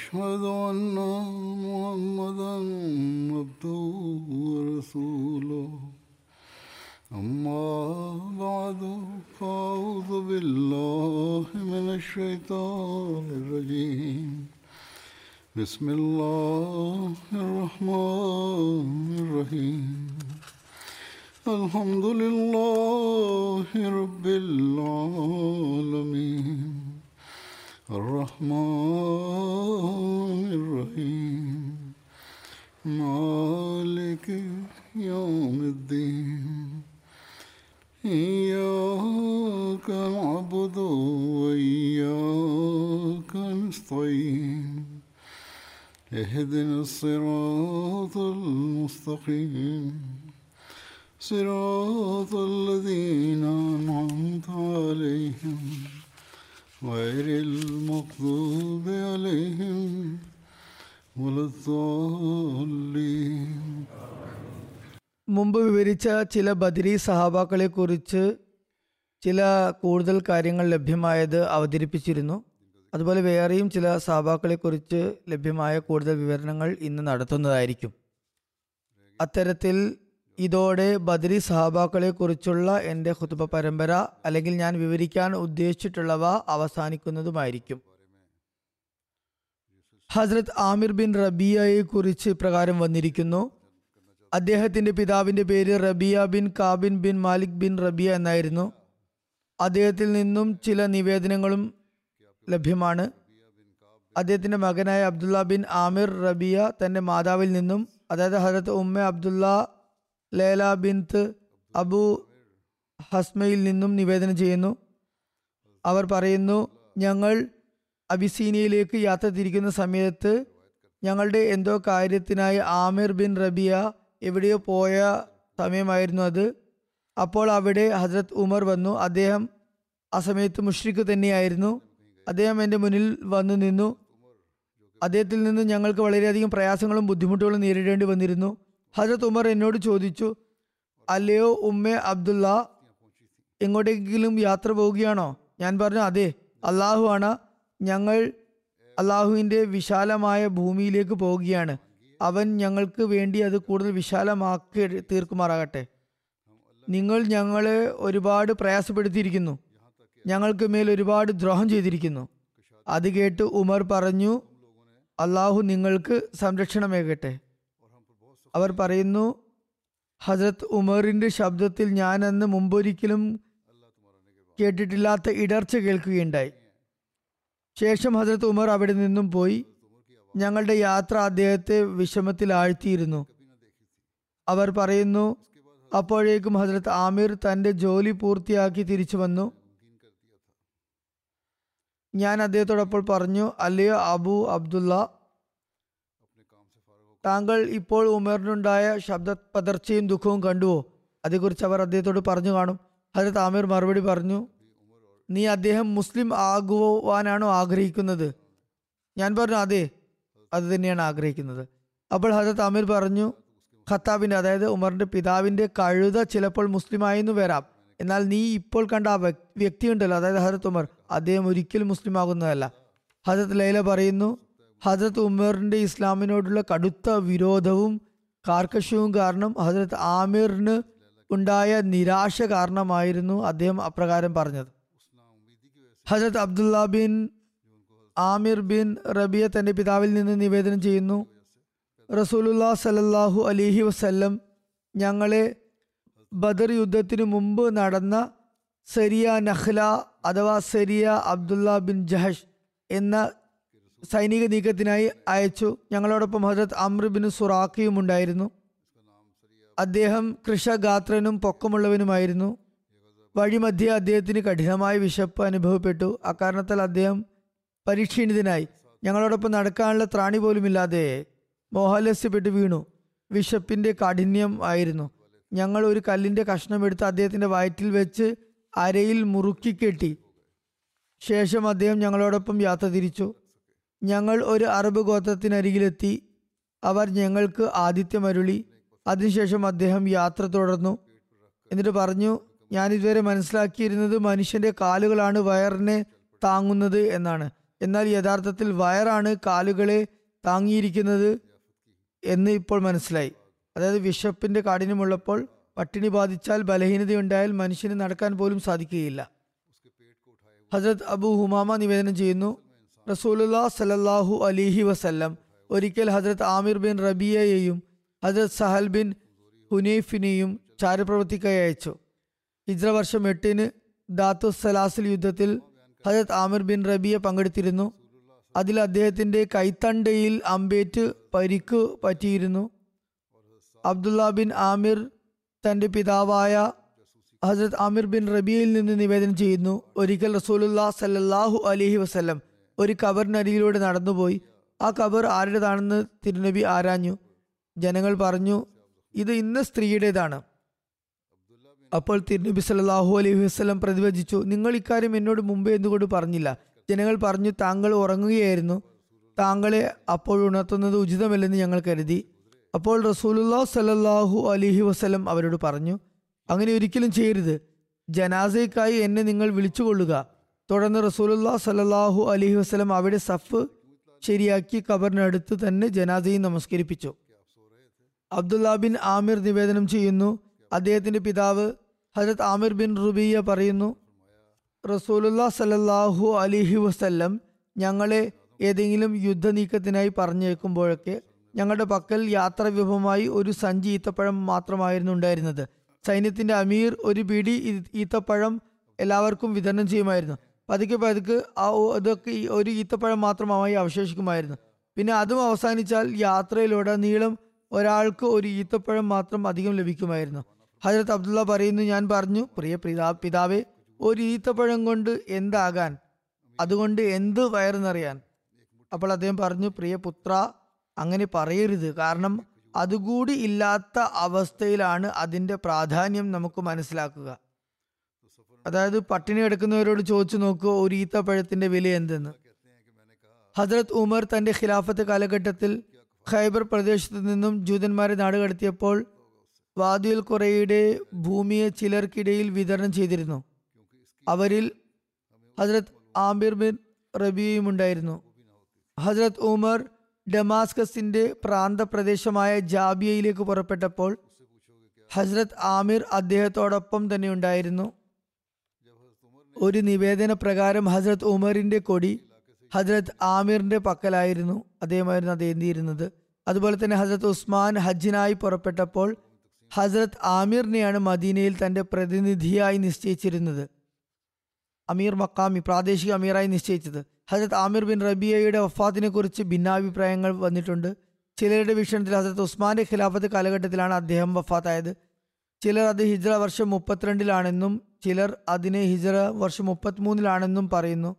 وأشهد أن محمدا عبده ورسوله. أما بعد فأعوذ بالله من الشيطان الرجيم. بسم الله الرحمن الرحيم. الحمد لله المستقيم صراط الذين أنعمت عليهم غير المغضوب عليهم ولا الضالين മുമ്പ് വിവരിച്ച ചില ബദരി സഹാബാക്കളെ കുറിച്ച് ചില കൂടുതൽ കാര്യങ്ങൾ ലഭ്യമായത് അവതരിപ്പിച്ചിരുന്നു അതുപോലെ വേറെയും ചില സഹാബാക്കളെ കുറിച്ച് ലഭ്യമായ കൂടുതൽ വിവരണങ്ങൾ ഇന്ന് നടത്തുന്നതായിരിക്കും അത്തരത്തിൽ ഇതോടെ ബദരി സഹാബാക്കളെ കുറിച്ചുള്ള എന്റെ ഹുതുബ പരമ്പര അല്ലെങ്കിൽ ഞാൻ വിവരിക്കാൻ ഉദ്ദേശിച്ചിട്ടുള്ളവ അവസാനിക്കുന്നതുമായിരിക്കും. ഹസ്രത് ആമിർ ബിൻ റബിയയെ കുറിച്ച് പ്രകാരം വന്നിരിക്കുന്നു. അദ്ദേഹത്തിന്റെ പിതാവിന്റെ പേര് Rabia bin Kab bin Malik bin Rabia എന്നായിരുന്നു. അദ്ദേഹത്തിൽ നിന്നും ചില നിവേദനങ്ങളും ലഭ്യമാണ്. അദ്ദേഹത്തിന്റെ മകനായ അബ്ദുള്ള ബിൻ ആമിർ റബിയ തന്റെ മാതാവിൽ നിന്നും അതായത് ഹജരത്ത് ഉമ്മ അബ്ദുള്ള ലേല ബിൻത്ത് അബു ഹസ്മയിൽ നിന്നും നിവേദനം ചെയ്യുന്നു. അവർ പറയുന്നു ഞങ്ങൾ അബിസീനിയയിലേക്ക് യാത്ര തിരിക്കുന്ന സമയത്ത് ഞങ്ങളുടെ എന്തോ കാര്യത്തിനായി ആമിർ ബിൻ റബിയ എവിടെയോ പോയ സമയമായിരുന്നു അത്. അപ്പോൾ അവിടെ ഹജ്രത് ഉമർ വന്നു. അദ്ദേഹം ആ സമയത്ത് മുഷ്രിഖ് തന്നെയായിരുന്നു. അദ്ദേഹം എന്റെ മുന്നിൽ വന്നു നിന്നു. അദ്ദേഹത്തിൽ നിന്ന് ഞങ്ങൾക്ക് വളരെയധികം പ്രയാസങ്ങളും ബുദ്ധിമുട്ടുകളും നേരിടേണ്ടി വന്നിരുന്നു. ഹജരത് ഉമർ എന്നോട് ചോദിച്ചു അല്ലയോ ഉമ്മേ അബ്ദുല്ല എങ്ങോട്ടെങ്കിലും യാത്ര പോവുകയാണോ? ഞാൻ പറഞ്ഞു അതെ അള്ളാഹു ആണ്. ഞങ്ങൾ അള്ളാഹുവിന്റെ വിശാലമായ ഭൂമിയിലേക്ക് പോവുകയാണ്. അവൻ ഞങ്ങൾക്ക് വേണ്ടി അത് കൂടുതൽ വിശാലമാക്കി തീർക്കുമാറാകട്ടെ. നിങ്ങൾ ഞങ്ങളെ ഒരുപാട് പ്രയാസപ്പെടുത്തിയിരിക്കുന്നു. ഞങ്ങൾക്ക് മേൽ ഒരുപാട് ദ്രോഹം ചെയ്തിരിക്കുന്നു. അത് കേട്ട് ഉമർ പറഞ്ഞു അള്ളാഹു നിങ്ങൾക്ക് സംരക്ഷണമേകട്ടെ. അവർ പറയുന്നു ഹസരത്ത് ഉമറിന്റെ ശബ്ദത്തിൽ ഞാൻ അന്ന് മുമ്പൊരിക്കലും കേട്ടിട്ടില്ലാത്ത ഇടർച്ച കേൾക്കുകയുണ്ടായി. ശേഷം ഹസരത്ത് ഉമർ അവിടെ നിന്നും പോയി ഞങ്ങളുടെ യാത്ര അദ്ദേഹത്തെ വിഷമത്തിൽ ആഴ്ത്തിയിരുന്നു അവർ പറയുന്നു അപ്പോഴേക്കും ഹസരത്ത് ആമിർ തന്റെ ജോലി പൂർത്തിയാക്കി തിരിച്ചു വന്നു. ഞാൻ അദ്ദേഹത്തോടപ്പോൾ പറഞ്ഞു അല്ലയോ അബു അബ്ദുള്ള? താങ്കൾ ഇപ്പോൾ ഉമറിനുണ്ടായ ശബ്ദ പതർച്ചയും ദുഃഖവും കണ്ടുവോ? അതേക്കുറിച്ച് അവർ അദ്ദേഹത്തോട് പറഞ്ഞു കാണും. ഹജരത് ആമിർ മറുപടി പറഞ്ഞു നീ അദ്ദേഹം മുസ്ലിം ആകുവാനാണോ ആഗ്രഹിക്കുന്നത്? ഞാൻ പറഞ്ഞു അതെ അത് തന്നെയാണ് ആഗ്രഹിക്കുന്നത്. അപ്പോൾ ഹജരത് ആമിർ പറഞ്ഞു ഖത്താബിന്റെ അതായത് ഉമറിന്റെ പിതാവിന്റെ കഴുത ചിലപ്പോൾ മുസ്ലിമായെന്ന് വരാം. എന്നാൽ നീ ഇപ്പോൾ കണ്ട ആ വ്യക്- വ്യക്തിയുണ്ടല്ലോ അതായത് ഹജരത് ഉമർ അദ്ദേഹം ഒരിക്കലും മുസ്ലിം ആകുന്നതല്ല ഹജത് ലൈല പറയുന്നു ഹജരത് ഉമറിന്റെ ഇസ്ലാമിനോടുള്ള കടുത്ത വിരോധവും കാർക്കശ്യവും കാരണം ഹജരത് ആമിറിന് ഉണ്ടായ നിരാശ കാരണമായിരുന്നു അദ്ദേഹം അപ്രകാരം പറഞ്ഞത്. Hazrat Abdullah bin Amir bin Rabia തന്റെ പിതാവിൽ നിന്ന് നിവേദനം ചെയ്യുന്നു റസൂലുല്ലാ സലല്ലാഹു അലിഹി വസ്ല്ലം ഞങ്ങളെ ബദർ യുദ്ധത്തിനു മുമ്പ് നടന്ന സരിയ നഹ്ല അഥവാ സരിയ അബ്ദുള്ള ബിൻ ജഹഷ് എന്ന സൈനിക നീക്കത്തിനായി അയച്ചു. ഞങ്ങളോടൊപ്പം ഹജരത് അമ്ര ബിൻ സുറാഖിയും ഉണ്ടായിരുന്നു. അദ്ദേഹം കൃഷഗാത്രനും പൊക്കമുള്ളവനുമായിരുന്നു. വഴിമധ്യേ അദ്ദേഹത്തിന് കഠിനമായ വിശപ്പ് അനുഭവപ്പെട്ടു. അക്കാരണത്താൽ അദ്ദേഹം പരീക്ഷീണിതനായി. ഞങ്ങളോടൊപ്പം നടക്കാനുള്ള ത്രാണി പോലുമില്ലാതെ മോഹാലസ്യപ്പെട്ട് വീണു. വിശപ്പിന്റെ കാഠിന്യം ആയിരുന്നു. ഞങ്ങൾ ഒരു കല്ലിന്റെ കഷ്ണം എടുത്ത് അദ്ദേഹത്തിന്റെ വയറ്റിൽ വെച്ച് അരയിൽ മുറുക്കി കെട്ടി. ശേഷം അദ്ദേഹം ഞങ്ങളോടൊപ്പം യാത്ര തിരിച്ചു. ഞങ്ങൾ ഒരു അറബ് ഗോത്രത്തിനരികിലെത്തി. അവർ ഞങ്ങൾക്ക് ആതിഥ്യമരുളി അതിനുശേഷം അദ്ദേഹം യാത്ര തുടർന്നു. എന്നിട്ട് പറഞ്ഞു ഞാനിതുവരെ മനസ്സിലാക്കിയിരുന്നത് മനുഷ്യന്റെ കാലുകളാണ് വയറിനെ താങ്ങുന്നത് എന്നാണ്. എന്നാൽ യഥാർത്ഥത്തിൽ വയറാണ് കാലുകളെ താങ്ങിയിരിക്കുന്നത് എന്ന് ഇപ്പോൾ മനസ്സിലായി. അതായത് വിശപ്പിന്റെ കാഠിന്യമുള്ളപ്പോൾ പട്ടിണി ബാധിച്ചാൽ ബലഹീനതയുണ്ടായാൽ മനുഷ്യന് നടക്കാൻ പോലും സാധിക്കുകയില്ല. ഹസരത് അബു ഹുമാമ നിവേദനം ചെയ്യുന്നു റസൂലുല്ലാ സലല്ലാഹു അലിഹി വസല്ലം. ഒരിക്കൽ ഹസരത് ആമിർ ബിൻ റബിയയെയും ഹസരത് സഹൽ ബിൻ ഹുനൈഫിനെയും ചാരപ്രവർത്തിക്കായി അയച്ചു. ഹിജ്ര വർഷം എട്ടിന് ദാത്തു സലാസിൽ യുദ്ധത്തിൽ ഹജത് ആമിർ ബിൻ റബിയെ പങ്കെടുത്തിരുന്നു. അതിൽ അദ്ദേഹത്തിന്റെ കൈത്തണ്ടയിൽ അമ്പേറ്റ് പരിക്ക് പറ്റിയിരുന്നു. അബ്ദുള്ള ബിൻ ആമിർ തന്റെ പിതാവായ ഹസരത് ആമിർ ബിൻ റബിയയിൽ നിന്ന് നിവേദനം ചെയ്യുന്നു. ഒരിക്കൽ റസൂലുല്ലാ സല്ലാഹു അലൈഹി വസല്ലം ഒരു കബറിനരികിലൂടെ നടന്നുപോയി. ആ കബർ ആരുടേതാണെന്ന് തിരുനബി ആരാഞ്ഞു. ജനങ്ങൾ പറഞ്ഞു ഇത് ഇന്ന് സ്ത്രീയുടേതാണ്. അപ്പോൾ തിരുനബി സല്ലാഹു അലൈഹി വസ്ലം പ്രതിവചിച്ചു നിങ്ങൾ ഇക്കാര്യം എന്നോട് മുമ്പേ എന്തുകൊണ്ട് പറഞ്ഞില്ല? ജനങ്ങൾ പറഞ്ഞു താങ്കൾ ഉറങ്ങുകയായിരുന്നു. താങ്കളെ അപ്പോൾ ഉണർത്തുന്നത് ഉചിതമല്ലെന്ന് ഞങ്ങൾ കരുതി. അപ്പോൾ റസൂലുല്ലാ സലല്ലാഹു അലിഹി വസ്ലം അവരോട് പറഞ്ഞു അങ്ങനെ ഒരിക്കലും ചെയ്യരുത്. ജനാസയ്ക്കായി എന്നെ നിങ്ങൾ വിളിച്ചുകൊള്ളുക. തുടർന്ന് റസൂലുല്ലാ സലല്ലാഹു അലിഹി വസ്ലം അവിടെ സഫ് ശരിയാക്കി കബറിനടുത്ത് തന്നെ ജനാസയും നമസ്കരിപ്പിച്ചു. അബ്ദുല്ലാ ബിൻ ആമിർ നിവേദനം ചെയ്യുന്നു. അദ്ദേഹത്തിന്റെ പിതാവ് ഹജരത് ആമിർ ബിൻ റുബിയ പറയുന്നു റസൂലുല്ലാ സലല്ലാഹു അലിഹി വസ്ല്ലം ഞങ്ങളെ ഏതെങ്കിലും യുദ്ധനീക്കത്തിനായി പറഞ്ഞേക്കുമ്പോഴൊക്കെ ഞങ്ങളുടെ പക്കൽ യാത്രാ വിഭവമായി ഒരു സഞ്ചി ഈത്തപ്പഴം മാത്രമായിരുന്നു ഉണ്ടായിരുന്നത്. സൈന്യത്തിന്റെ അമീർ ഒരു പിടി ഈത്തപ്പഴം എല്ലാവർക്കും വിതരണം ചെയ്യുമായിരുന്നു. പതുക്കെ പതുക്കെ ആ അതൊക്കെ ഒരു ഈത്തപ്പഴം മാത്രമായി അവശേഷിക്കുമായിരുന്നു. പിന്നെ അതും അവസാനിച്ചാൽ യാത്രയിലൂടെ നീളം ഒരാൾക്ക് ഒരു ഈത്തപ്പഴം മാത്രം അധികം ലഭിക്കുമായിരുന്നു. ഹജരത് അബ്ദുള്ള പറയുന്നു ഞാൻ പറഞ്ഞു പ്രിയ പിതാ പിതാവേ ഒരു ഈത്തപ്പഴം കൊണ്ട് എന്താകാൻ? അതുകൊണ്ട് എന്ത് വയറെന്നറിയാൻ അപ്പോൾ അദ്ദേഹം പറഞ്ഞു പ്രിയ പുത്ര അങ്ങനെ പറയരുത്. കാരണം അതുകൂടി ഇല്ലാത്ത അവസ്ഥയിലാണ് അതിന്റെ പ്രാധാന്യം നമുക്ക് മനസ്സിലാക്കുക. അതായത് പട്ടിണി കിടക്കുന്നവരോട് ചോദിച്ചു നോക്കുക ഒരു ഈത്തപ്പഴത്തിന്റെ വില എന്തെന്ന്? ഹജ്രത് ഉമർ തന്റെ ഖിലാഫത്ത് കാലഘട്ടത്തിൽ ഖൈബർ പ്രദേശത്ത് നിന്നും ജൂതന്മാരെ നാടുകടത്തിയപ്പോൾ വാദിയുൽ കുറയുടെ ഭൂമിയെ ചിലർക്കിടയിൽ വിതരണം ചെയ്തിരുന്നു. അവരിൽ ഹജ്രത് ആമിർ ബിൻ റബിയയും ഉണ്ടായിരുന്നു ഹജ്രത് ഉമർ ഡമാസ്കസിന്റെ പ്രാന്തപ്രദേശമായ ജാബിയയിലേക്ക് പുറപ്പെട്ടപ്പോൾ ഹസ്രത് ആമിർ അദ്ദേഹത്തോടൊപ്പം തന്നെ ഉണ്ടായിരുന്നു ഒരു നിവേദന പ്രകാരം ഹസ്രത് ഉമറിന്റെ കൊടി ഹസ്രത് ആമിറിന്റെ പക്കലായിരുന്നു. അദ്ദേഹമായിരുന്നു അത് എന്തിയിരുന്നത്? അതുപോലെ തന്നെ ഹസ്രത് ഉസ്മാൻ ഹജ്ജിനായി പുറപ്പെട്ടപ്പോൾ ഹസ്രത് ആമിറിനെയാണ് മദീനയിൽ തന്റെ പ്രതിനിധിയായി നിശ്ചയിച്ചിരുന്നത്. അമീർ മക്കാമി പ്രാദേശിക അമീറായി നിശ്ചയിച്ചത്. ഹജരത് ആമിർ ബിൻ റബിയയുടെ വഫാത്തിനെക്കുറിച്ച് ഭിന്നാഭിപ്രായങ്ങൾ വന്നിട്ടുണ്ട്. ചിലരുടെ വീക്ഷണത്തിൽ ഹജരത് ഉസ്മാന്റെ ഖിലാഫത്ത് കാലഘട്ടത്തിലാണ് അദ്ദേഹം വഫാത്തായത്. ചിലർ അത് ഹിജ്ര വർഷം മുപ്പത്തിരണ്ടിലാണെന്നും ചിലർ അതിനെ ഹിജ്ര വർഷം മുപ്പത്തിമൂന്നിലാണെന്നും പറയുന്നു.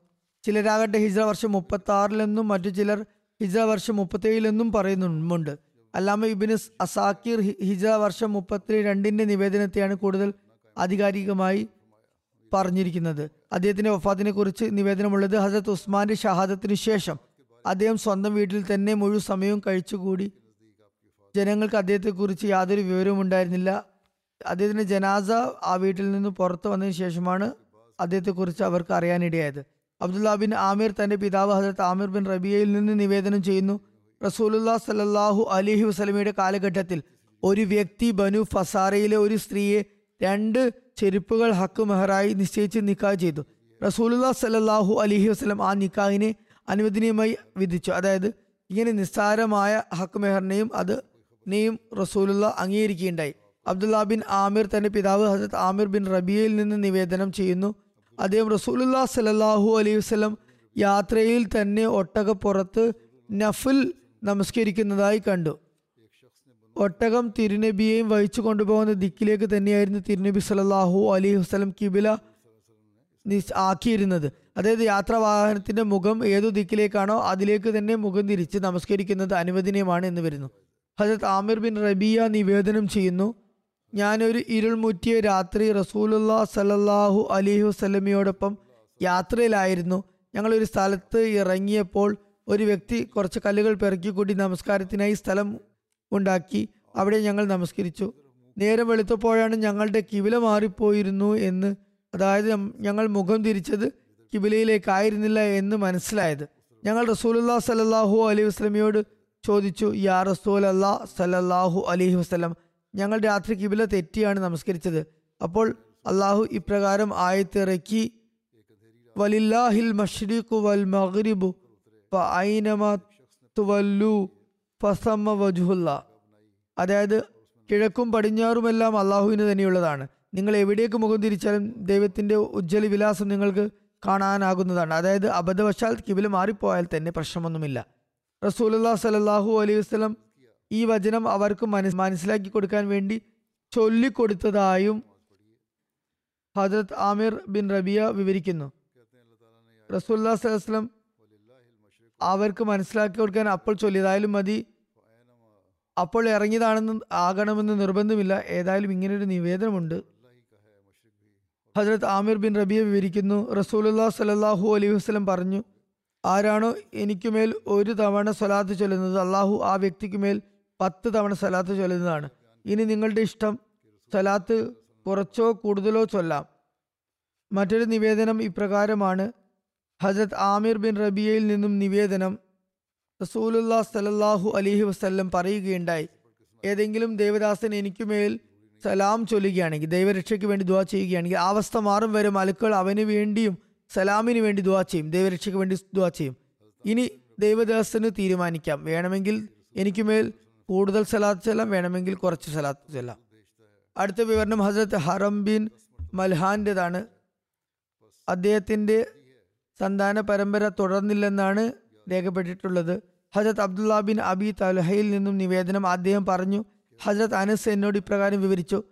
ചിലരാകട്ടെ ഹിജ്ര വർഷം മുപ്പത്തി ആറിലെന്നും മറ്റു ചിലർ ഹിജ്ര വർഷം മുപ്പത്തേഴിലെന്നും പറയുന്നുമുണ്ട്. അല്ലാമ ഇബിന് അസാക്കിർ ഹിജ്ര വർഷം മുപ്പത്തി രണ്ടിന്റെ നിവേദനത്തെയാണ് കൂടുതൽ ആധികാരികമായി പറഞ്ഞിരിക്കുന്നത്. അദ്ദേഹത്തിന്റെ വഫാത്തിനെ കുറിച്ച് നിവേദനമുള്ളത് ഹസരത്ത് ഉസ്മാന്റെ ഷഹാദത്തിനു ശേഷം. അദ്ദേഹം സ്വന്തം വീട്ടിൽ തന്നെ മുഴുവൻ സമയവും കഴിച്ചുകൂടി. ജനങ്ങൾക്ക് അദ്ദേഹത്തെക്കുറിച്ച് യാതൊരു വിവരവും ഉണ്ടായിരുന്നില്ല അദ്ദേഹത്തിന്റെ ജനാസ ആ വീട്ടിൽ നിന്ന് പുറത്തു വന്നതിന് ശേഷമാണ് അദ്ദേഹത്തെക്കുറിച്ച് അവർക്ക് അറിയാനിടയായത്. അബ്ദുല്ലാ ബിൻ ആമിർ തന്റെ പിതാവ് ഹസരത്ത് ആമിർ ബിൻ റബിയയിൽ നിന്ന് നിവേദനം ചെയ്യുന്നു. റസൂലുല്ലാ സലല്ലാഹു അലിഹി വസ്ലമിയുടെ കാലഘട്ടത്തിൽ ഒരു വ്യക്തി ബനു ഫസാറയിലെ ഒരു സ്ത്രീയെ രണ്ട് ചെരുപ്പുകൾ ഹക്ക് മെഹറായി നിശ്ചയിച്ച് നിക്കാഹ് ചെയ്തു. റസൂലുല്ലാ സലല്ലാഹു അലിഹി വസ്ലം ആ നിക്കാഹിനെ അനുവദനീയമായി വിധിച്ചു. അതായത് ഇങ്ങനെ നിസ്സാരമായ ഹക്ക് മെഹറിനെയും അത് നെയും റസൂലുള്ള അംഗീകരിക്കുകയുണ്ടായി. അബ്ദുല്ലാ ബിൻ ആമിർ തന്റെ പിതാവ് ഹസരത് ആമിർ ബിൻ റബിയയിൽ നിന്ന് നിവേദനം ചെയ്യുന്നു. അദ്ദേഹം റസൂലുല്ലാ സലല്ലാഹു അലൈഹി വസ്ലം യാത്രയിൽ തന്നെ ഒട്ടകപ്പുറത്ത് നഫിൽ നമസ്കരിക്കുന്നതായി കണ്ടു. ഒട്ടകം തിരുനബിയെയും വഹിച്ചു കൊണ്ടുപോകുന്ന ദിക്കിലേക്ക് തന്നെയായിരുന്നു തിരുനബി സല്ലല്ലാഹു അലി വസല്ലം കിബില ആക്കിയിരുന്നത്. അതായത് യാത്രാവാഹനത്തിന്റെ മുഖം ഏതു ദിക്കിലേക്കാണോ അതിലേക്ക് തന്നെ മുഖം തിരിച്ച് നമസ്കരിക്കുന്നത് അനുവദനീയമാണ് എന്ന് വരുന്നു. ഹജത് ആമിർ ബിൻ റബിയ നിവേദനം ചെയ്യുന്നു ഞാനൊരു ഇരുൾമുറ്റിയ രാത്രി റസൂലുല്ലാ സലല്ലാഹു അലൈഹി വസല്ലമയോടൊപ്പം യാത്രയിലായിരുന്നു. ഞങ്ങളൊരു സ്ഥലത്ത് ഇറങ്ങിയപ്പോൾ ഒരു വ്യക്തി കുറച്ച് കല്ലുകൾ പെറുക്കിക്കൂട്ടി നമസ്കാരത്തിനായി സ്ഥലം ഉണ്ടാക്കി അവിടെ ഞങ്ങൾ നമസ്കരിച്ചു. നേരം വെളുത്തപ്പോഴാണ് ഞങ്ങളുടെ കിവില മാറിപ്പോയിരുന്നു എന്ന് അതായത് ഞങ്ങൾ മുഖം തിരിച്ചത് കിബിലയിലേക്കായിരുന്നില്ല എന്ന് മനസ്സിലായത്. ഞങ്ങൾ റസൂലുല്ലാ സലല്ലാഹു അലൈഹി വസ്ലമിയോട് ചോദിച്ചു യാ റസൂൽ അല്ലാ സലല്ലാഹു അലൈഹി വസ്ലം ഞങ്ങൾ രാത്രി കിബില തെറ്റിയാണ് നമസ്കരിച്ചത്. അപ്പോൾ അള്ളാഹു ഇപ്രകാരം ആയത്തിറക്കി വലില്ലാഹിൽ മഷ്രിഖു വൽ മഗ്രിബു ഫഅയ്നമ തുവല്ലു ഫസമ്മ വജുഹുല്ല. അതായത് കിഴക്കും പടിഞ്ഞാറുമെല്ലാം അള്ളാഹുവിന് തന്നെയുള്ളതാണ്. നിങ്ങൾ എവിടേക്ക് മുഖം തിരിച്ചാലും ദൈവത്തിന്റെ ഉജ്ജ്വല വിലാസം നിങ്ങൾക്ക് കാണാനാകുന്നതാണ്. അതായത് അബദ്ധവശാൽ കിബിൽ മാറിപ്പോയാൽ തന്നെ പ്രശ്നമൊന്നുമില്ല. റസൂലുല്ലാ സലല്ലാഹു അലൈഹി വസ്ലം ഈ വചനം അവർക്ക് മനസ് മനസ്സിലാക്കി കൊടുക്കാൻ വേണ്ടി ചൊല്ലിക്കൊടുത്തതായും ഹജരത് ആമിർ ബിൻ റബിയ വിവരിക്കുന്നു. റസൂല്ലാ വസ്ലം അവർക്ക് മനസ്സിലാക്കി കൊടുക്കാൻ അപ്പോൾ ചൊല്ലിയതായാലും മതി. അപ്പോൾ ഇറങ്ങിയതാണെന്ന് ആകണമെന്ന് നിർബന്ധമില്ല. ഏതായാലും ഇങ്ങനൊരു നിവേദനമുണ്ട്. ഹജരത് ആമിർ ബിൻ റബിയെ വിവരിക്കുന്നു. റസൂലുല്ലാ സലല്ലാഹു അലൈഹി വസ്ലം പറഞ്ഞു ആരാണോ എനിക്കുമേൽ ഒരു തവണ സ്വലാത്ത് ചൊല്ലുന്നത് അള്ളാഹു ആ വ്യക്തിക്കുമേൽ പത്ത് തവണ സ്വലാത്ത് ചൊല്ലുന്നതാണ്. ഇനി നിങ്ങളുടെ ഇഷ്ടം സ്വലാത്ത് കുറച്ചോ കൂടുതലോ ചൊല്ലാം. മറ്റൊരു നിവേദനം ഇപ്രകാരമാണ്. ഹജരത് ആമിർ ബിൻ റബിയയിൽ നിന്നും നിവേദനം റസൂലുല്ലാ സലല്ലാഹു അലിഹി വസ്ല്ലം പറയുകയുണ്ടായി. ഏതെങ്കിലും ദേവദാസൻ എനിക്കുമേൽ സലാം ചൊല്ലുകയാണെങ്കിൽ ദൈവരക്ഷയ്ക്ക് വേണ്ടി ദുവാ ചെയ്യുകയാണെങ്കിൽ ആ അവസ്ഥ മാറും വരെ അലുക്കൾ അവന് വേണ്ടിയും സലാമിന് വേണ്ടി ദുവാ ചെയ്യും ദൈവരക്ഷയ്ക്ക് വേണ്ടി ദുവാ ചെയ്യും. ഇനി ദൈവദാസന് തീരുമാനിക്കാം. വേണമെങ്കിൽ എനിക്കുമേൽ കൂടുതൽ സലാത്ത് ചെല്ലാം വേണമെങ്കിൽ കുറച്ച് സലാത്ത് ചെല്ലാം. അടുത്ത വിവരണം ഹസരത്ത് ഹറം ബിൻ മൽഹാന്റേതാണ് അദ്ദേഹത്തിന്റെ സന്താന പരമ്പര തുടർന്നില്ലെന്നാണ് രേഖപ്പെട്ടിട്ടുള്ളത്. ഹജരത് അബ്ദുല്ല ബിൻ അബി തലഹയിൽ നിന്നും നിവേദനം അദ്ദേഹം പറഞ്ഞു. ഹജരത് അനസ് എന്നോട് ഇപ്രകാരം വിവരിച്ചു.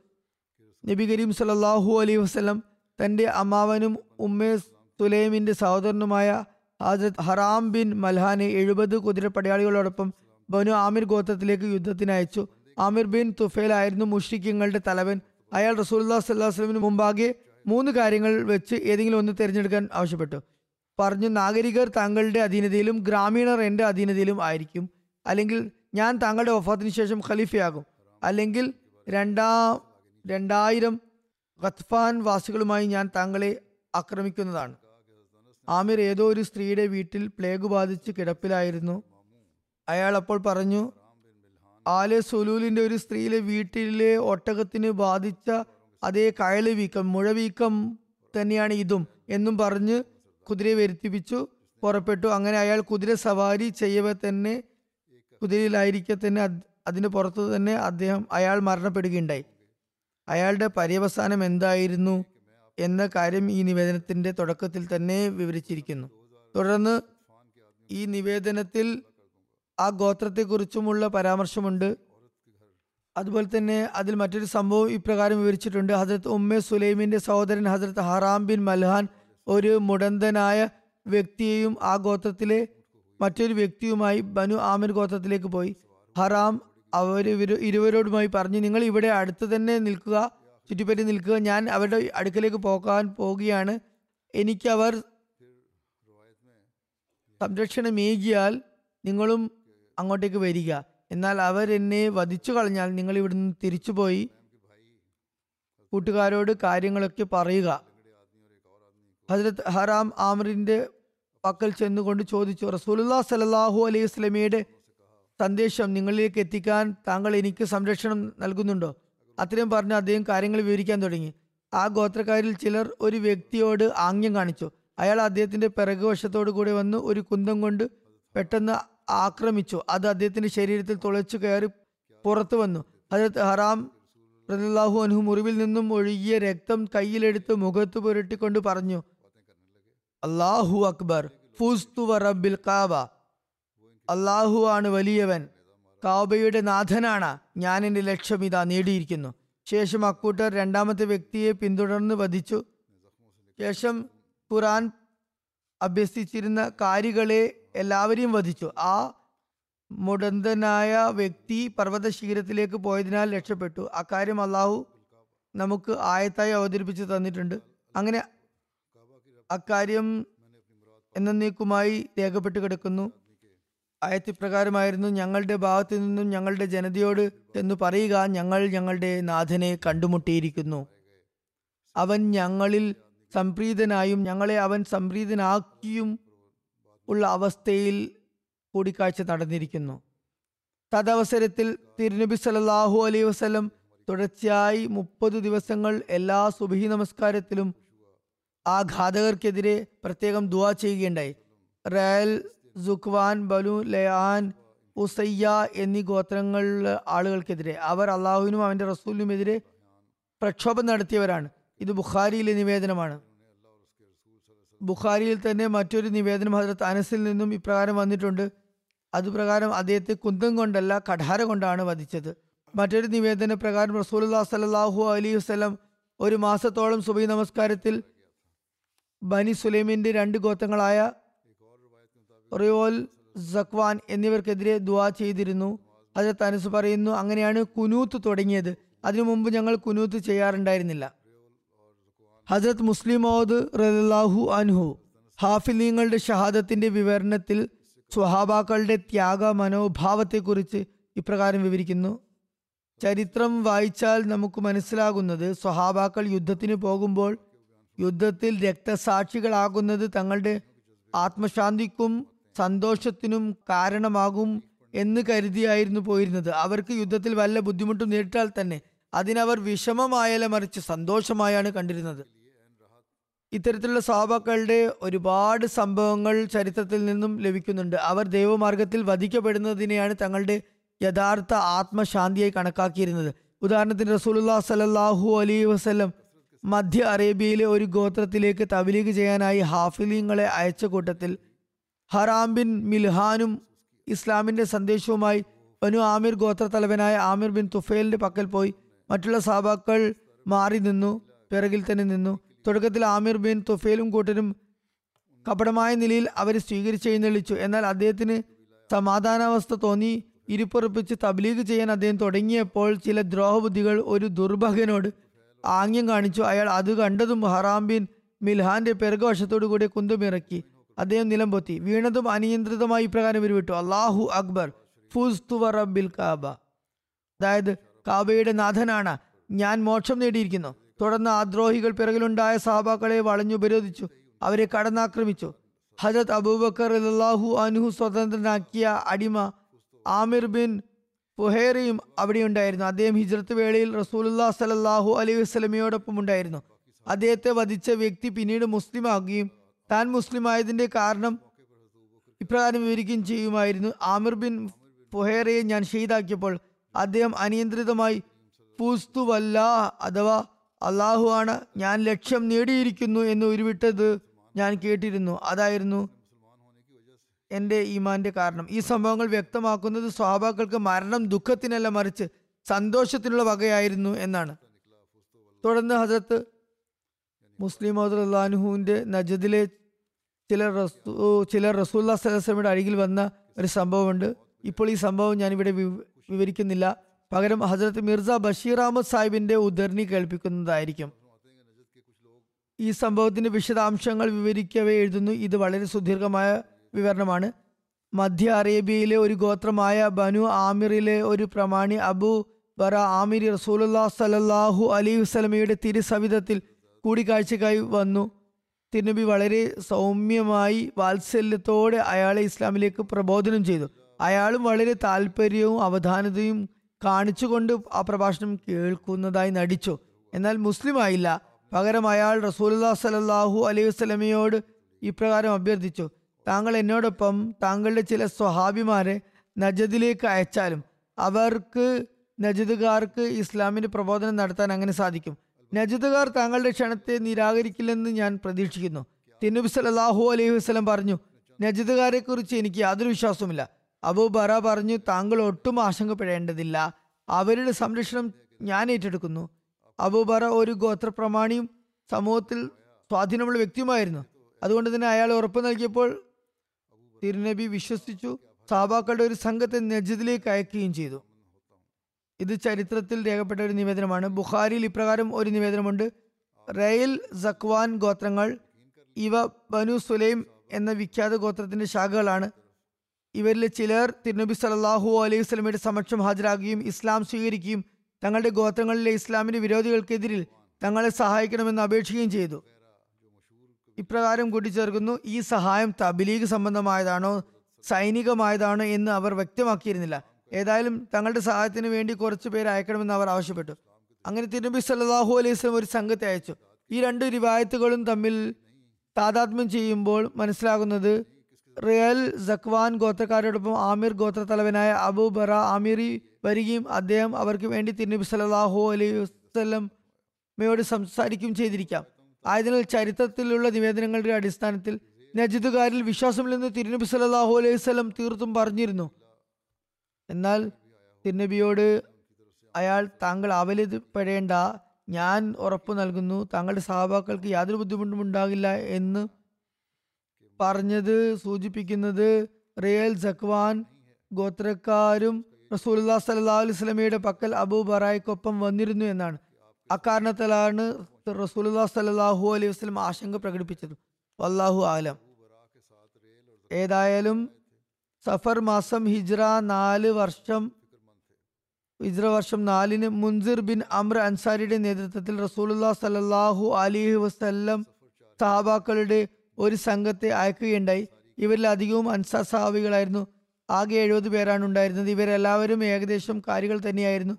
നബി കരീം സല്ലല്ലാഹു അലൈഹി വസ്ലം തന്റെ അമ്മാവനും ഉമ്മേ തുലൈമിന്റെ സഹോദരനുമായ ഹജരത് ഹറാം ബിൻ മൽഹാനെ എഴുപത് കുതിരപ്പടയാളികളോടൊപ്പം ബനു ആമിർ ഗോത്രത്തിലേക്ക് യുദ്ധത്തിന് അയച്ചു. ആമിർ ബിൻ തുഫേൽ ആയിരുന്നു മുഷ്രിഖ്യങ്ങളുടെ തലവൻ. അയാൾ റസൂല്ലാ സല്ലാഹു വസ്ലമിന് മുമ്പാകെ മൂന്ന് കാര്യങ്ങൾ വെച്ച് ഏതെങ്കിലും ഒന്ന് തിരഞ്ഞെടുക്കാൻ ആവശ്യപ്പെട്ടു. പറഞ്ഞു നാഗരികർ താങ്കളുടെ അധീനതയിലും ഗ്രാമീണർ എന്റെ അധീനതയിലും ആയിരിക്കും. അല്ലെങ്കിൽ ഞാൻ താങ്കളുടെ വഫാത്തിന് ശേഷം ഖലീഫയാകും. അല്ലെങ്കിൽ രണ്ടാം രണ്ടായിരം ഖത്ഫാൻ വാസികളുമായി ഞാൻ താങ്കളെ ആക്രമിക്കുന്നതാണ്. ആമിർ ഏതോ ഒരു സ്ത്രീയുടെ വീട്ടിൽ പ്ലേഗ് ബാധിച്ച് കിടപ്പിലായിരുന്നു. അയാൾ അപ്പോൾ പറഞ്ഞു ആലെ സുലൂലിന്റെ ഒരു സ്ത്രീയിലെ വീട്ടിലെ ഒട്ടകത്തിന് ബാധിച്ച അതേ കയൽ വീക്കം മുഴവീക്കം തന്നെയാണ് ഇതും എന്നും പറഞ്ഞ് കുതിരയെ വരുത്തിപ്പിച്ചു പുറപ്പെട്ടു. അങ്ങനെ അയാൾ കുതിര സവാരി ചെയ്യവേ തന്നെ കുതിരയിലായിരിക്കെ തന്നെ അത് അതിന് പുറത്ത് തന്നെ അദ്ദേഹം അയാൾ മരണപ്പെടുകയുണ്ടായി. അയാളുടെ പര്യവസാനം എന്തായിരുന്നു എന്ന കാര്യം ഈ നിവേദനത്തിന്റെ തുടക്കത്തിൽ തന്നെ വിവരിച്ചിരിക്കുന്നു. തുടർന്ന് ഈ നിവേദനത്തിൽ ആ ഗോത്രത്തെക്കുറിച്ചുമുള്ള പരാമർശമുണ്ട്. അതുപോലെ തന്നെ അതിൽ മറ്റൊരു സംഭവം ഇപ്രകാരം വിവരിച്ചിട്ടുണ്ട്. ഹജരത്ത് ഉമ്മെ സുലൈമിന്റെ സഹോദരൻ ഹസരത്ത് ഹറാം ബിൻ മൽഹാൻ ഒരു മുടന്തനായ വ്യക്തിയെയും ആ ഗോത്രത്തിലെ മറ്റൊരു വ്യക്തിയുമായി ബനു ആമിർ ഗോത്രത്തിലേക്ക് പോയി. ഹറാം അവർ ഇരുവരോടുമായി പറഞ്ഞു നിങ്ങൾ ഇവിടെ അടുത്ത് തന്നെ നിൽക്കുക ചുറ്റിപ്പറ്റി നിൽക്കുക. ഞാൻ അവരുടെ അടുക്കലേക്ക് പോകാൻ പോവുകയാണ്. എനിക്കവർ സംരക്ഷണമേകിയാൽ നിങ്ങളും അങ്ങോട്ടേക്ക് വരിക. എന്നാൽ അവർ എന്നെ വധിച്ചു കളഞ്ഞാൽ നിങ്ങൾ ഇവിടുന്ന് തിരിച്ചുപോയി കൂട്ടുകാരോട് കാര്യങ്ങളൊക്കെ പറയുക. ഹജരത് ഹറാം ആമറിന്റെ പക്കൽ ചെന്നുകൊണ്ട് ചോദിച്ചു റസൂലുല്ലാ സലാഹു അലൈഹി സ്വലമിയുടെ സന്ദേശം നിങ്ങളിലേക്ക് എത്തിക്കാൻ താങ്കൾ എനിക്ക് സംരക്ഷണം നൽകുന്നുണ്ടോ? അത്രയും പറഞ്ഞ് അദ്ദേഹം കാര്യങ്ങൾ വിവരിക്കാൻ തുടങ്ങി. ആ ഗോത്രക്കാരിൽ ചിലർ ഒരു വ്യക്തിയോട് ആംഗ്യം കാണിച്ചു. അയാൾ അദ്ദേഹത്തിന്റെ പിറകുവശത്തോടു കൂടി വന്ന് ഒരു കുന്തം കൊണ്ട് പെട്ടെന്ന് ആക്രമിച്ചു. അത് അദ്ദേഹത്തിന്റെ ശരീരത്തിൽ തുളച്ചു കയറി പുറത്തു വന്നു. ഹജരത് ഹറാം റസൂലുള്ളാഹി അൻഹു മുറിവിൽ നിന്നും ഒഴുകിയ രക്തം കയ്യിലെടുത്ത് മുഖത്ത് പുരട്ടിക്കൊണ്ട് പറഞ്ഞു അള്ളാഹു അക്ബർ. ഫുസ്തുവ റബ്ബിൽ കാബ. അള്ളാഹു ആണ് വലിയവൻ. കാബയുടെ നാഥനാണ്. ഞാൻ എന്റെ ലക്ഷ്യം ഇതാ നേടിയിരിക്കുന്നു. ശേഷം അക്കൂട്ടർ രണ്ടാമത്തെ വ്യക്തിയെ പിന്തുടർന്ന് വധിച്ചു. ശേഷം ഖുറാൻ അഭ്യസിച്ചിരുന്ന കാരികളെ എല്ലാവരെയും വധിച്ചു. ആ മുടന്തനായ വ്യക്തി പർവത ശിഖരത്തിലേക്ക് പോയതിനാൽ രക്ഷപ്പെട്ടു. അക്കാര്യം അള്ളാഹു നമുക്ക് ആയത്തായി അവതരിപ്പിച്ച് തന്നിട്ടുണ്ട്. അങ്ങനെ അക്കാര്യം എന്നേക്കുമായി രേഖപ്പെട്ട് കിടക്കുന്നു. ആയത്തിപ്രകാരമായിരുന്നു ഞങ്ങളുടെ ഭാഗത്തു നിന്നും ഞങ്ങളുടെ ജനതയോട് എന്ന് പറയുക ഞങ്ങൾ ഞങ്ങളുടെ നാഥനെ കണ്ടുമുട്ടിയിരിക്കുന്നു. അവൻ ഞങ്ങളിൽ സംപ്രീതനായും ഞങ്ങളെ അവൻ സംപ്രീതനാക്കിയും ഉള്ള അവസ്ഥയിൽ കൂടിക്കാഴ്ച നടന്നിരിക്കുന്നു. തദവസരത്തിൽ തിരുനബി സല്ലല്ലാഹു അലൈഹി വസ്ലം തുടർച്ചയായി മുപ്പത് ദിവസങ്ങൾ എല്ലാ സുബഹി നമസ്കാരത്തിലും ആ ഘാതകർക്കെതിരെ പ്രത്യേകം ദുവാ ചെയ്യുകയുണ്ടായി. റയൽ സുഖ്വാൻ ബലു ലയാൻ ഉസയ്യ എന്നീ ഗോത്രങ്ങളിലെ ആളുകൾക്കെതിരെ അവർ അള്ളാഹുവിനും അവന്റെ റസൂലിനുമെതിരെ പ്രക്ഷോഭം നടത്തിയവരാണ്. ഇത് ബുഖാരിയിലെ നിവേദനമാണ്. ബുഖാരിയിൽ തന്നെ മറ്റൊരു നിവേദനം ഹജരത്ത് അനസിൽ നിന്നും ഇപ്രകാരം വന്നിട്ടുണ്ട്. അതുപ്രകാരം അദ്ദേഹത്തെ കുന്തം കൊണ്ടല്ല കഠാര കൊണ്ടാണ് വധിച്ചത്. മറ്റൊരു നിവേദന പ്രകാരം റസൂലുല്ലാ സലാഹു അലൈഹി വസ്ലം ഒരു മാസത്തോളം സുബൈ നമസ്കാരത്തിൽ ബനി സുലൈമിന്റെ രണ്ട് ഗോത്രങ്ങളായ റിയോൽ സക്വാൻ എന്നിവർക്കെതിരെ ദുവാ ചെയ്തിരുന്നു. അത് തനസ് പറയുന്നു അങ്ങനെയാണ് കുനൂത്ത് തുടങ്ങിയത്. അതിനു മുമ്പ് ഞങ്ങൾ കുനൂത്ത് ചെയ്യാറുണ്ടായിരുന്നില്ല. ഹസരത് മുസ്ലിം മൗദ് റലാഹു അൻഹു ഹാഫിലീങ്ങളുടെ ഷഹാദത്തിന്റെ വിവരണത്തിൽ സ്വഹാബാക്കളുടെ ത്യാഗ മനോഭാവത്തെക്കുറിച്ച് ഇപ്രകാരം വിവരിക്കുന്നു. ചരിത്രം വായിച്ചാൽ നമുക്ക് മനസ്സിലാകുന്നത് സ്വഹാബാക്കൾ യുദ്ധത്തിന് പോകുമ്പോൾ യുദ്ധത്തിൽ രക്തസാക്ഷികളാകുന്നത് തങ്ങളുടെ ആത്മശാന്തിക്കും സന്തോഷത്തിനും കാരണമാകും എന്ന് കരുതിയായിരുന്നു പോയിരുന്നത്. അവർക്ക് യുദ്ധത്തിൽ വല്ല ബുദ്ധിമുട്ടും നേരിട്ടാൽ തന്നെ അതിനവർ വിഷമമായാല മറിച്ച് സന്തോഷമായാണ് കണ്ടിരുന്നത്. ഇത്തരത്തിലുള്ള സഹാബാക്കളുടെ ഒരുപാട് സംഭവങ്ങൾ ചരിത്രത്തിൽ നിന്നും ലഭിക്കുന്നുണ്ട്. അവർ ദൈവമാർഗത്തിൽ വധിക്കപ്പെടുന്നതിനെയാണ് തങ്ങളുടെ യഥാർത്ഥ ആത്മശാന്തിയായി കണക്കാക്കിയിരുന്നത്. ഉദാഹരണത്തിന് റസൂലുല്ലാ സലല്ലാഹു അലൈഹി വസ്ലം മധ്യ അറേബ്യയിലെ ഒരു ഗോത്രത്തിലേക്ക് തബലീഗ് ചെയ്യാനായി ഹാഫിലിങ്ങളെ അയച്ച കൂട്ടത്തിൽ ഹറാം ബിൻ മിൽഹാനും ഇസ്ലാമിന്റെ സന്ദേശവുമായി ബനു ആമിർ ഗോത്ര തലവനായ ആമിർ ബിൻ തുഫേലിന്റെ പക്കൽ പോയി മറ്റുള്ള സാബാക്കൾ മാറി നിന്നു പിറകിൽ തന്നെ നിന്നു. തുടക്കത്തിൽ ആമിർ ബിൻ തുഫേലും കൂട്ടരും കപടമായ നിലയിൽ അവരെ സ്വീകരിച്ചെഴുന്നള്ളിച്ചു എന്നാൽ അദ്ദേഹത്തിന് സമാധാനാവസ്ഥ തോന്നി. ഇരുപ്പുറപ്പിച്ച് തബ്ലീഗ് ചെയ്യാൻ അദ്ദേഹം തുടങ്ങിയപ്പോൾ ചില ദ്രോഹബുദ്ധികൾ ഒരു ദുർഭകനോട് ആംഗ്യം കാണിച്ചു. അയാൾ അത് കണ്ടതും ഹറാം ബിൻ മിൽഹാന്റെ പിറകുവശത്തോടു കൂടി കുന്തുമിറക്കി അദ്ദേഹം നിലംപൊത്തി വീണതും അനിയന്ത്രിതമായി ഇപ്രകാരം ഉരുവിട്ടു. അള്ളാഹു അക്ബർ ഫുസ്തുവ റബ്ബിൽ കാബ. അതായത് കാബയുടെ നാഥനാണ്. ഞാൻ മോക്ഷം നേടിയിരിക്കുന്നു. തുടർന്ന് ആദ്രോഹികൾ ദ്രോഹികൾ പിറകിലുണ്ടായ സഹാബാക്കളെ വളഞ്ഞുപരോധിച്ചു അവരെ കടന്നാക്രമിച്ചു. ഹജത് അബൂബക്കർ അല്ലാഹു അനുഹു സ്വതന്ത്രനാക്കിയ അടിമ ആമിർ ബിൻ ഫുഹേറയും അവിടെയുണ്ടായിരുന്നു അദ്ദേഹം ഹിജ്രത്ത് വേളയിൽ റസൂലുല്ലാ സലല്ലാഹു അലൈഹി വസ്ലമയോടൊപ്പം ഉണ്ടായിരുന്നു. അദ്ദേഹത്തെ വധിച്ച വ്യക്തി പിന്നീട് മുസ്ലിം ആകുകയും താൻ മുസ്ലിം ആയതിന്റെ കാരണം ഇപ്രകാരം വിവരിക്കുകയും ചെയ്യുമായിരുന്നു. ആമിർ ബിൻ ഫുഹേറയെ ഞാൻ ഷെയ്ദാക്കിയപ്പോൾ അദ്ദേഹം അനിയന്ത്രിതമായി പൂസ്തു വല്ല അഥവാ അള്ളാഹു ആണ് ഞാൻ ലക്ഷ്യം നേടിയിരിക്കുന്നു എന്ന് ഉരുവിട്ടത് ഞാൻ കേട്ടിരുന്നു. അതായിരുന്നു എന്റെ ഈമാന്റെ കാരണം. ഈ സംഭവങ്ങൾ വ്യക്തമാക്കുന്നത് സ്വഹാബാക്കൾക്ക് മരണം ദുഃഖത്തിനല്ല മറിച്ച് സന്തോഷത്തിനുള്ള വകയായിരുന്നു എന്നാണ്. തുടർന്ന് ഹജറത്ത് മുസ്ലിം അള്ളാഹുവിന്റെ നജദിലെ ചില റസൂ ചില റസൂല്ല സലഹ്സ്ലമിയുടെ അരികിൽ വന്ന ഒരു സംഭവമുണ്ട്. ഇപ്പോൾ ഈ സംഭവം ഞാനിവിടെ വിവ- വിവരിക്കുന്നില്ല. പകരം ഹജറത്ത് മിർസ ബഷീർ അഹമ്മദ് സാഹിബിന്റെ ഉദ്ധരണി കേൾപ്പിക്കുന്നതായിരിക്കും. ഈ സംഭവത്തിന്റെ വിശദാംശങ്ങൾ വിവരിക്കവേ എഴുതുന്നു. ഇത് വളരെ സുദീർഘമായ വിവരണമാണ്. മധ്യ അറേബ്യയിലെ ഒരു ഗോത്രമായ ബനു ആമിറിലെ ഒരു പ്രമാണി അബു ബറ ആമിർ റസൂലുല്ലാ സലല്ലാഹു അലൈഹി വസ്ലമയുടെ തിരുസവിധത്തിൽ കൂടിക്കാഴ്ചക്കായി വന്നു. തിരുനബി വളരെ സൗമ്യമായി വാത്സല്യത്തോടെ അയാളെ ഇസ്ലാമിലേക്ക് പ്രബോധനം ചെയ്തു. അയാളും വളരെ താല്പര്യവും അവധാനതയും കാണിച്ചുകൊണ്ട് ആ പ്രഭാഷണം കേൾക്കുന്നതായി നടിച്ചു. എന്നാൽ മുസ്ലിം ആയില്ല. പകരം അയാൾ റസൂലുല്ലാ സലല്ലാഹു അലൈഹി വസ്ലമയോട് ഇപ്രകാരം അഭ്യർത്ഥിച്ചു. താങ്കൾ എന്നോടൊപ്പം താങ്കളുടെ ചില സ്വഹാബിമാരെ നജദിലേക്ക് അയച്ചാലും അവർക്ക് നജദുകാർക്ക് ഇസ്ലാമിന്റെ പ്രബോധനം നടത്താൻ അങ്ങനെ സാധിക്കും. നജദുകാർ താങ്കളുടെ ക്ഷണത്തെ നിരാകരിക്കില്ലെന്ന് ഞാൻ പ്രതീക്ഷിക്കുന്നു. തിന്നുബി സലാഹു അലൈഹി വസ്ലം പറഞ്ഞു നജദുകാരെ കുറിച്ച് എനിക്ക് യാതൊരു വിശ്വാസവുമില്ല. അബൂ ബറ പറഞ്ഞു താങ്കൾ ഒട്ടും ആശങ്കപ്പെടേണ്ടതില്ല. അവരുടെ സംരക്ഷണം ഞാൻ ഏറ്റെടുക്കുന്നു. അബൂബറ ഒരു ഗോത്രപ്രമാണിയും സമൂഹത്തിൽ സ്വാധീനമുള്ള വ്യക്തിയുമായിരുന്നു. അതുകൊണ്ട് തന്നെ അയാൾ ഉറപ്പ് നൽകിയപ്പോൾ തിരുനബി വിശ്വസിച്ചു. സാബാക്കളുടെ ഒരു സംഘത്തെ നജിദിലേക്ക് അയക്കുകയും ചെയ്തു. ഇത് ചരിത്രത്തിൽ രേഖപ്പെട്ട ഒരു നിവേദനമാണ്. ബുഖാരിയിൽ ഇപ്രകാരം ഒരു നിവേദനമുണ്ട്. റയൽ സക്വാൻ ഗോത്രങ്ങൾ ഇവ ബനു സുലൈം എന്ന വിഖ്യാത ഗോത്രത്തിന്റെ ശാഖകളാണ്. ഇവരിലെ ചിലർ തിരുനബി സലാഹു അലൈഹി വസല്ലമയുടെ സമക്ഷം ഹാജരാകുകയും ഇസ്ലാം സ്വീകരിക്കുകയും തങ്ങളുടെ ഗോത്രങ്ങളിലെ ഇസ്ലാമിന്റെ വിരോധികൾക്കെതിരിൽ തങ്ങളെ സഹായിക്കണമെന്ന് അപേക്ഷിക്കുകയും ചെയ്തു. ഇപ്രകാരം കൂട്ടിച്ചേർക്കുന്നു. ഈ സഹായം തബിലീഗ് സംബന്ധമായതാണോ സൈനികമായതാണോ എന്ന് അവർ വ്യക്തമാക്കിയിരുന്നില്ല. ഏതായാലും തങ്ങളുടെ സഹായത്തിന് വേണ്ടി കുറച്ചു പേര് അയക്കണമെന്ന് അവർ ആവശ്യപ്പെട്ടു. അങ്ങനെ തിരുനബി സല്ലാഹു അലൈഹി സ്വലം ഒരു സംഘത്തെ അയച്ചു. ഈ രണ്ട് രൂപായത്തുകളും തമ്മിൽ താതാത്മ്യം ചെയ്യുമ്പോൾ മനസ്സിലാകുന്നത് റിയൽ സക്വാൻ ഗോത്രക്കാരോടൊപ്പം ആമിർ ഗോത്ര തലവനായ അബു ബറ ആമിറി വരികയും അദ്ദേഹം അവർക്ക് വേണ്ടി തിരുനബി സല്ലാഹു അലൈഹി വസ്ലമയോട് സംസാരിക്കുകയും ചെയ്തിരിക്കാം. ആയതിനാൽ ചരിത്രത്തിലുള്ള നിവേദനങ്ങളുടെ അടിസ്ഥാനത്തിൽ നജിദുകാരിൽ വിശ്വാസമില്ലെന്ന് തിരുനബി സല്ലാഹു അലൈഹി സ്വലം തീർത്തും പറഞ്ഞിരുന്നു. എന്നാൽ തിരുനബിയോട് അയാൾ താങ്കൾ അവലപ്പെടേണ്ട ഞാൻ ഉറപ്പു നൽകുന്നു. താങ്കളുടെ സഹാബാക്കൾക്ക് യാതൊരു ബുദ്ധിമുട്ടും ഉണ്ടാകില്ല എന്ന് പറഞ്ഞത് സൂചിപ്പിക്കുന്നത് റിയൽ സക്വാൻ ഗോത്രക്കാരും റസൂലുല്ലാ സല്ലാ അലൈഹി സ്വലമയുടെ പക്കൽ അബൂ ബറായിക്കൊപ്പം വന്നിരുന്നു എന്നാണ്. അക്കാരണത്തിലാണ് റസൂലുല്ലാ സല്ലാഹു അലൈഹി വസ്ലം ആശങ്ക പ്രകടിപ്പിച്ചത്. വല്ലാഹു ആലം. ഏതായാലും സഫർ മാസം ഹിജ്ര നാല് വർഷം ഹിജ്ര വർഷം നാലിന് മുൻസിർ ബിൻ അമ്ര അൻസാരിയുടെ നേതൃത്വത്തിൽ റസൂലുല്ലാ സല്ലാഹു അലിഹി വസ്ല്ലം സഹാബാക്കളുടെ ഒരു സംഘത്തെ അയക്കുകയുണ്ടായി. ഇവരിൽ അധികവും അൻസാർ സഹാബികളായിരുന്നു. ആകെ എഴുപത് പേരാണ് ഉണ്ടായിരുന്നത്. ഇവരെല്ലാവരും ഏകദേശം കാര്യങ്ങൾ തന്നെയായിരുന്നു.